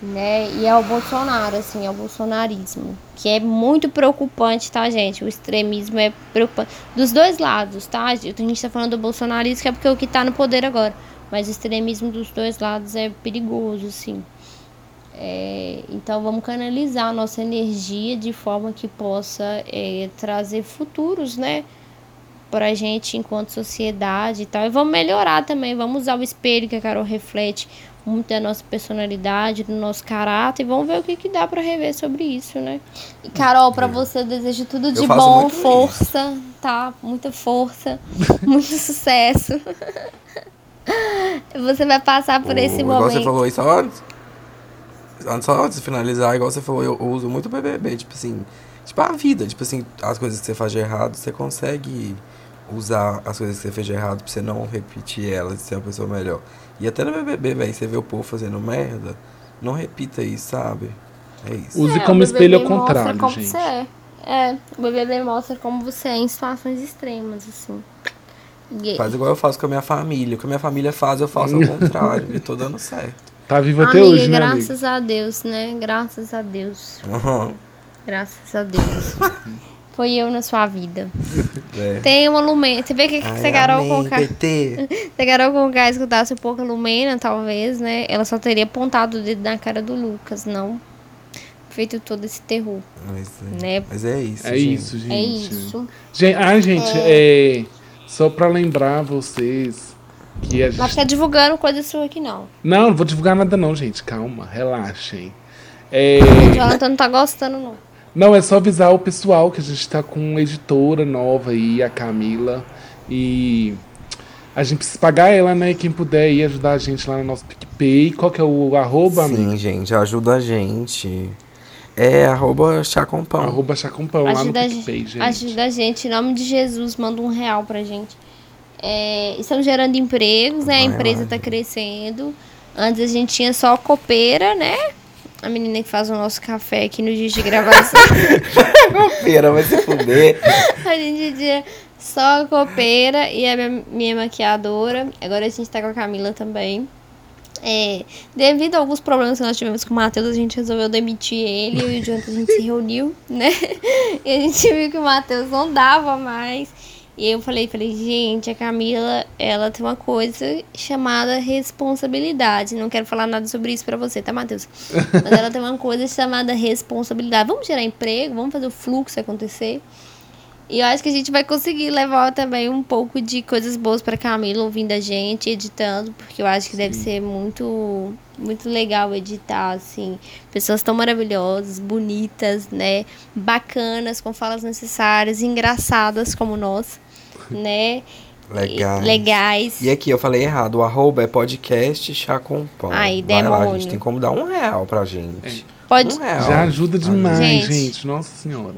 né? E é o Bolsonaro, assim, é o bolsonarismo. Que é muito preocupante, tá, gente? O extremismo é preocupante. Dos dois lados, tá? A gente tá falando do bolsonarismo, que é porque é o que tá no poder agora. Mas o extremismo dos dois lados é perigoso, sim. É, então vamos canalizar a nossa energia de forma que possa é, trazer futuros, né? Pra gente enquanto sociedade e tal. E vamos melhorar também. Vamos usar o espelho que a Carol reflete muito da nossa personalidade, do nosso caráter. E vamos ver o que, que dá para rever sobre isso, né? E Carol, para você eu desejo tudo de bom, força, isso. tá? Muita força, muito sucesso. você vai passar por o, esse momento. Você falou isso antes? Só antes de finalizar, igual você falou, eu uso muito o BBB, tipo assim, tipo a vida, tipo assim, as coisas que você faz de errado, você consegue usar as coisas que você fez de errado pra você não repetir elas e ser uma pessoa melhor. E até no BBB, velho, você vê o povo fazendo merda, não repita isso, sabe? É isso. Use é, como espelho ao contrário, como gente. Você é. é, o BBB mostra como você é em situações extremas, assim. Faz igual eu faço com a minha família. O que a minha família faz, eu faço ao contrário. e tô dando certo. Tá vivo até Amiga, hoje, né? Graças amiga? a Deus, né? Graças a Deus. Uhum. Graças a Deus. Foi eu na sua vida. É. Tem uma Lumena. Você vê que Ai, se a Carol Conká. Se a Carol Conká escutasse um pouco a Lumena, talvez, né? Ela só teria apontado o dedo na cara do Lucas, não feito todo esse terror. Mas é, né? mas é isso. É gente. isso, gente. É isso. Gente, ah, gente, é... é... só pra lembrar vocês que a gente. Não ficar divulgando coisa sua aqui, não. Não, não vou divulgar nada, não, gente. Calma, relaxem. É... O Jonathan não tá gostando, não. Não, é só avisar o pessoal que a gente tá com uma editora nova aí, a Camila. E a gente precisa pagar ela, né? Quem puder ir ajudar a gente lá no nosso PicPay. Qual que é o arroba, Sim, amiga? gente, ajuda a gente. É arroba chacompão. Arroba chacompão lá no PicPay, gente. Ajuda a gente. Em nome de Jesus, manda um real pra gente. É, estão gerando empregos, né? A empresa tá gente. crescendo. Antes a gente tinha só copeira, né? a menina que faz o nosso café aqui no dia de gravação. copeira, vai se fuder. a gente tinha só a copeira e a minha, minha maquiadora. Agora a gente tá com a Camila também. É, devido a alguns problemas que nós tivemos com o Matheus, a gente resolveu demitir ele. Eu e o Jonathan a gente se reuniu, né? E a gente viu que o Matheus não dava mais. E eu falei, falei, gente, a Camila, ela tem uma coisa chamada responsabilidade. Não quero falar nada sobre isso pra você, tá, Matheus? Mas ela tem uma coisa chamada responsabilidade. Vamos gerar emprego, vamos fazer o fluxo acontecer. E eu acho que a gente vai conseguir levar também um pouco de coisas boas para Camila ouvindo a gente, editando, porque eu acho que Sim. deve ser muito muito legal editar assim, pessoas tão maravilhosas, bonitas, né, bacanas, com falas necessárias, engraçadas como nós né? Legais. Legais. E aqui, eu falei errado. O arroba é podcast chá com pão. Ai, Vai demônio. lá, gente. Tem como dar um real pra gente. É. Pode... Um real. Já ajuda demais, gente. gente. Nossa senhora.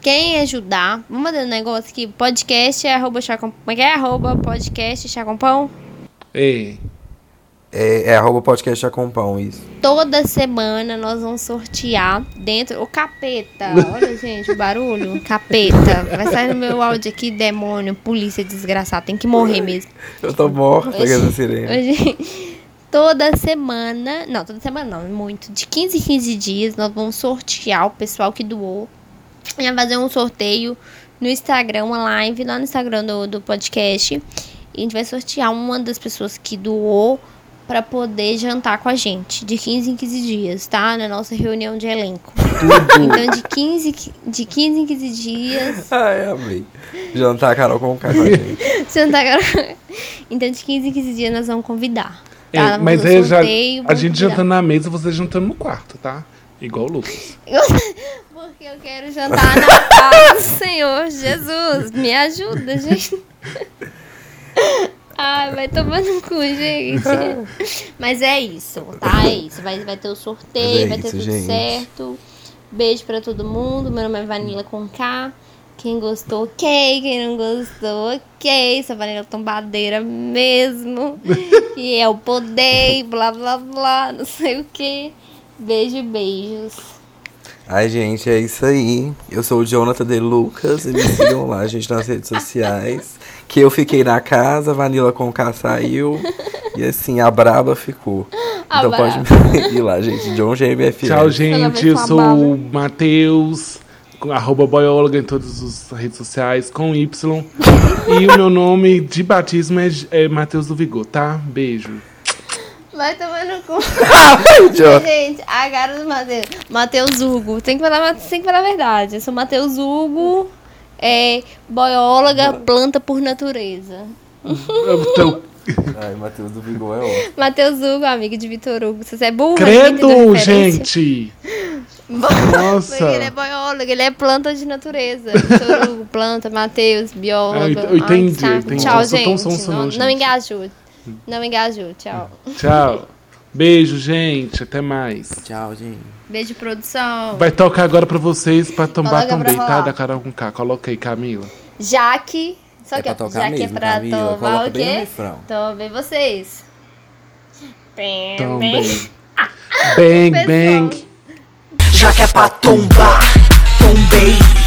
Quem ajudar, vamos mandar um negócio aqui. Podcast é arroba chá com... Como é que é? Arroba podcast chá com pão? É. É, é arroba podcast Acompão, isso. Toda semana nós vamos sortear dentro. O capeta! Olha, gente, o barulho. Capeta. Vai sair no meu áudio aqui, demônio, polícia desgraçada. Tem que morrer mesmo. Eu tô morta essa sirene. Hoje, toda semana. Não, toda semana não, muito. De 15 em 15 dias nós vamos sortear o pessoal que doou. E vai fazer um sorteio no Instagram, uma live lá no Instagram do, do podcast. E a gente vai sortear uma das pessoas que doou para poder jantar com a gente, de 15 em 15 dias, tá? Na nossa reunião de elenco. Então, de 15, de 15 em 15 dias. Ai, amei. Jantar Carol com o com a gente. jantar Carol. Então, de 15 em 15 dias nós vamos convidar. Tá? É, mas é já, a gente jantando na mesa, você jantando no quarto, tá? Igual o Lucas. Porque eu quero jantar na casa do Senhor Jesus. Me ajuda, gente. Ai, vai tomar no cu, gente. Mas é isso, tá? É isso. Vai, vai ter o sorteio, é vai ter tudo gente. certo. Beijo pra todo mundo. Meu nome é Vanilla com K. Quem gostou, ok. Quem não gostou, ok. Essa Vanilla tombadeira mesmo. e é o poder, blá blá blá, não sei o que. Beijo, beijos. Ai, gente, é isso aí. Eu sou o Jonathan de Lucas e me sigam lá, gente, nas redes sociais. Que eu fiquei na casa, Vanilla com K saiu. e assim, a braba ficou. Então Abraço. pode ir lá, gente. John GMFL. Tchau, gente. Eu sou o Matheus, com arroba boióloga em todas as redes sociais, com Y. e o meu nome de batismo é, é Matheus do Vigor, tá? Beijo. Vai tomar no cu. John. Gente, a cara do Matheus. Matheus Hugo. Tem que falar, tem que falar a verdade. Eu sou Matheus Hugo, é bióloga, planta por natureza. Tô- Ai, Matheus do Vigor é ótimo. Matheus Hugo, amigo de Vitor Hugo. Você é burro, Credo, gente! Porque ele é Nossa! biólogo, ele é planta de natureza. Vitor Hugo, planta, Matheus, biólogo. Ah, eu entendi, Ai, entendi. Tchau, tão gente. sonso não, não, não gente. engajou. Não engajou, tchau. Tchau. Beijo, gente. Até mais. Tchau, gente. Beijo, produção. Vai tocar agora pra vocês pra pra também, tá? Da Carol com K. Coloca aí, Camila. Jaque. Só É que pra tocar Jaque é mesmo, pra Camila. tomar o quê? Tomem vocês. Bem, Também. Bang, bang. Já que é pra tombar, tombei.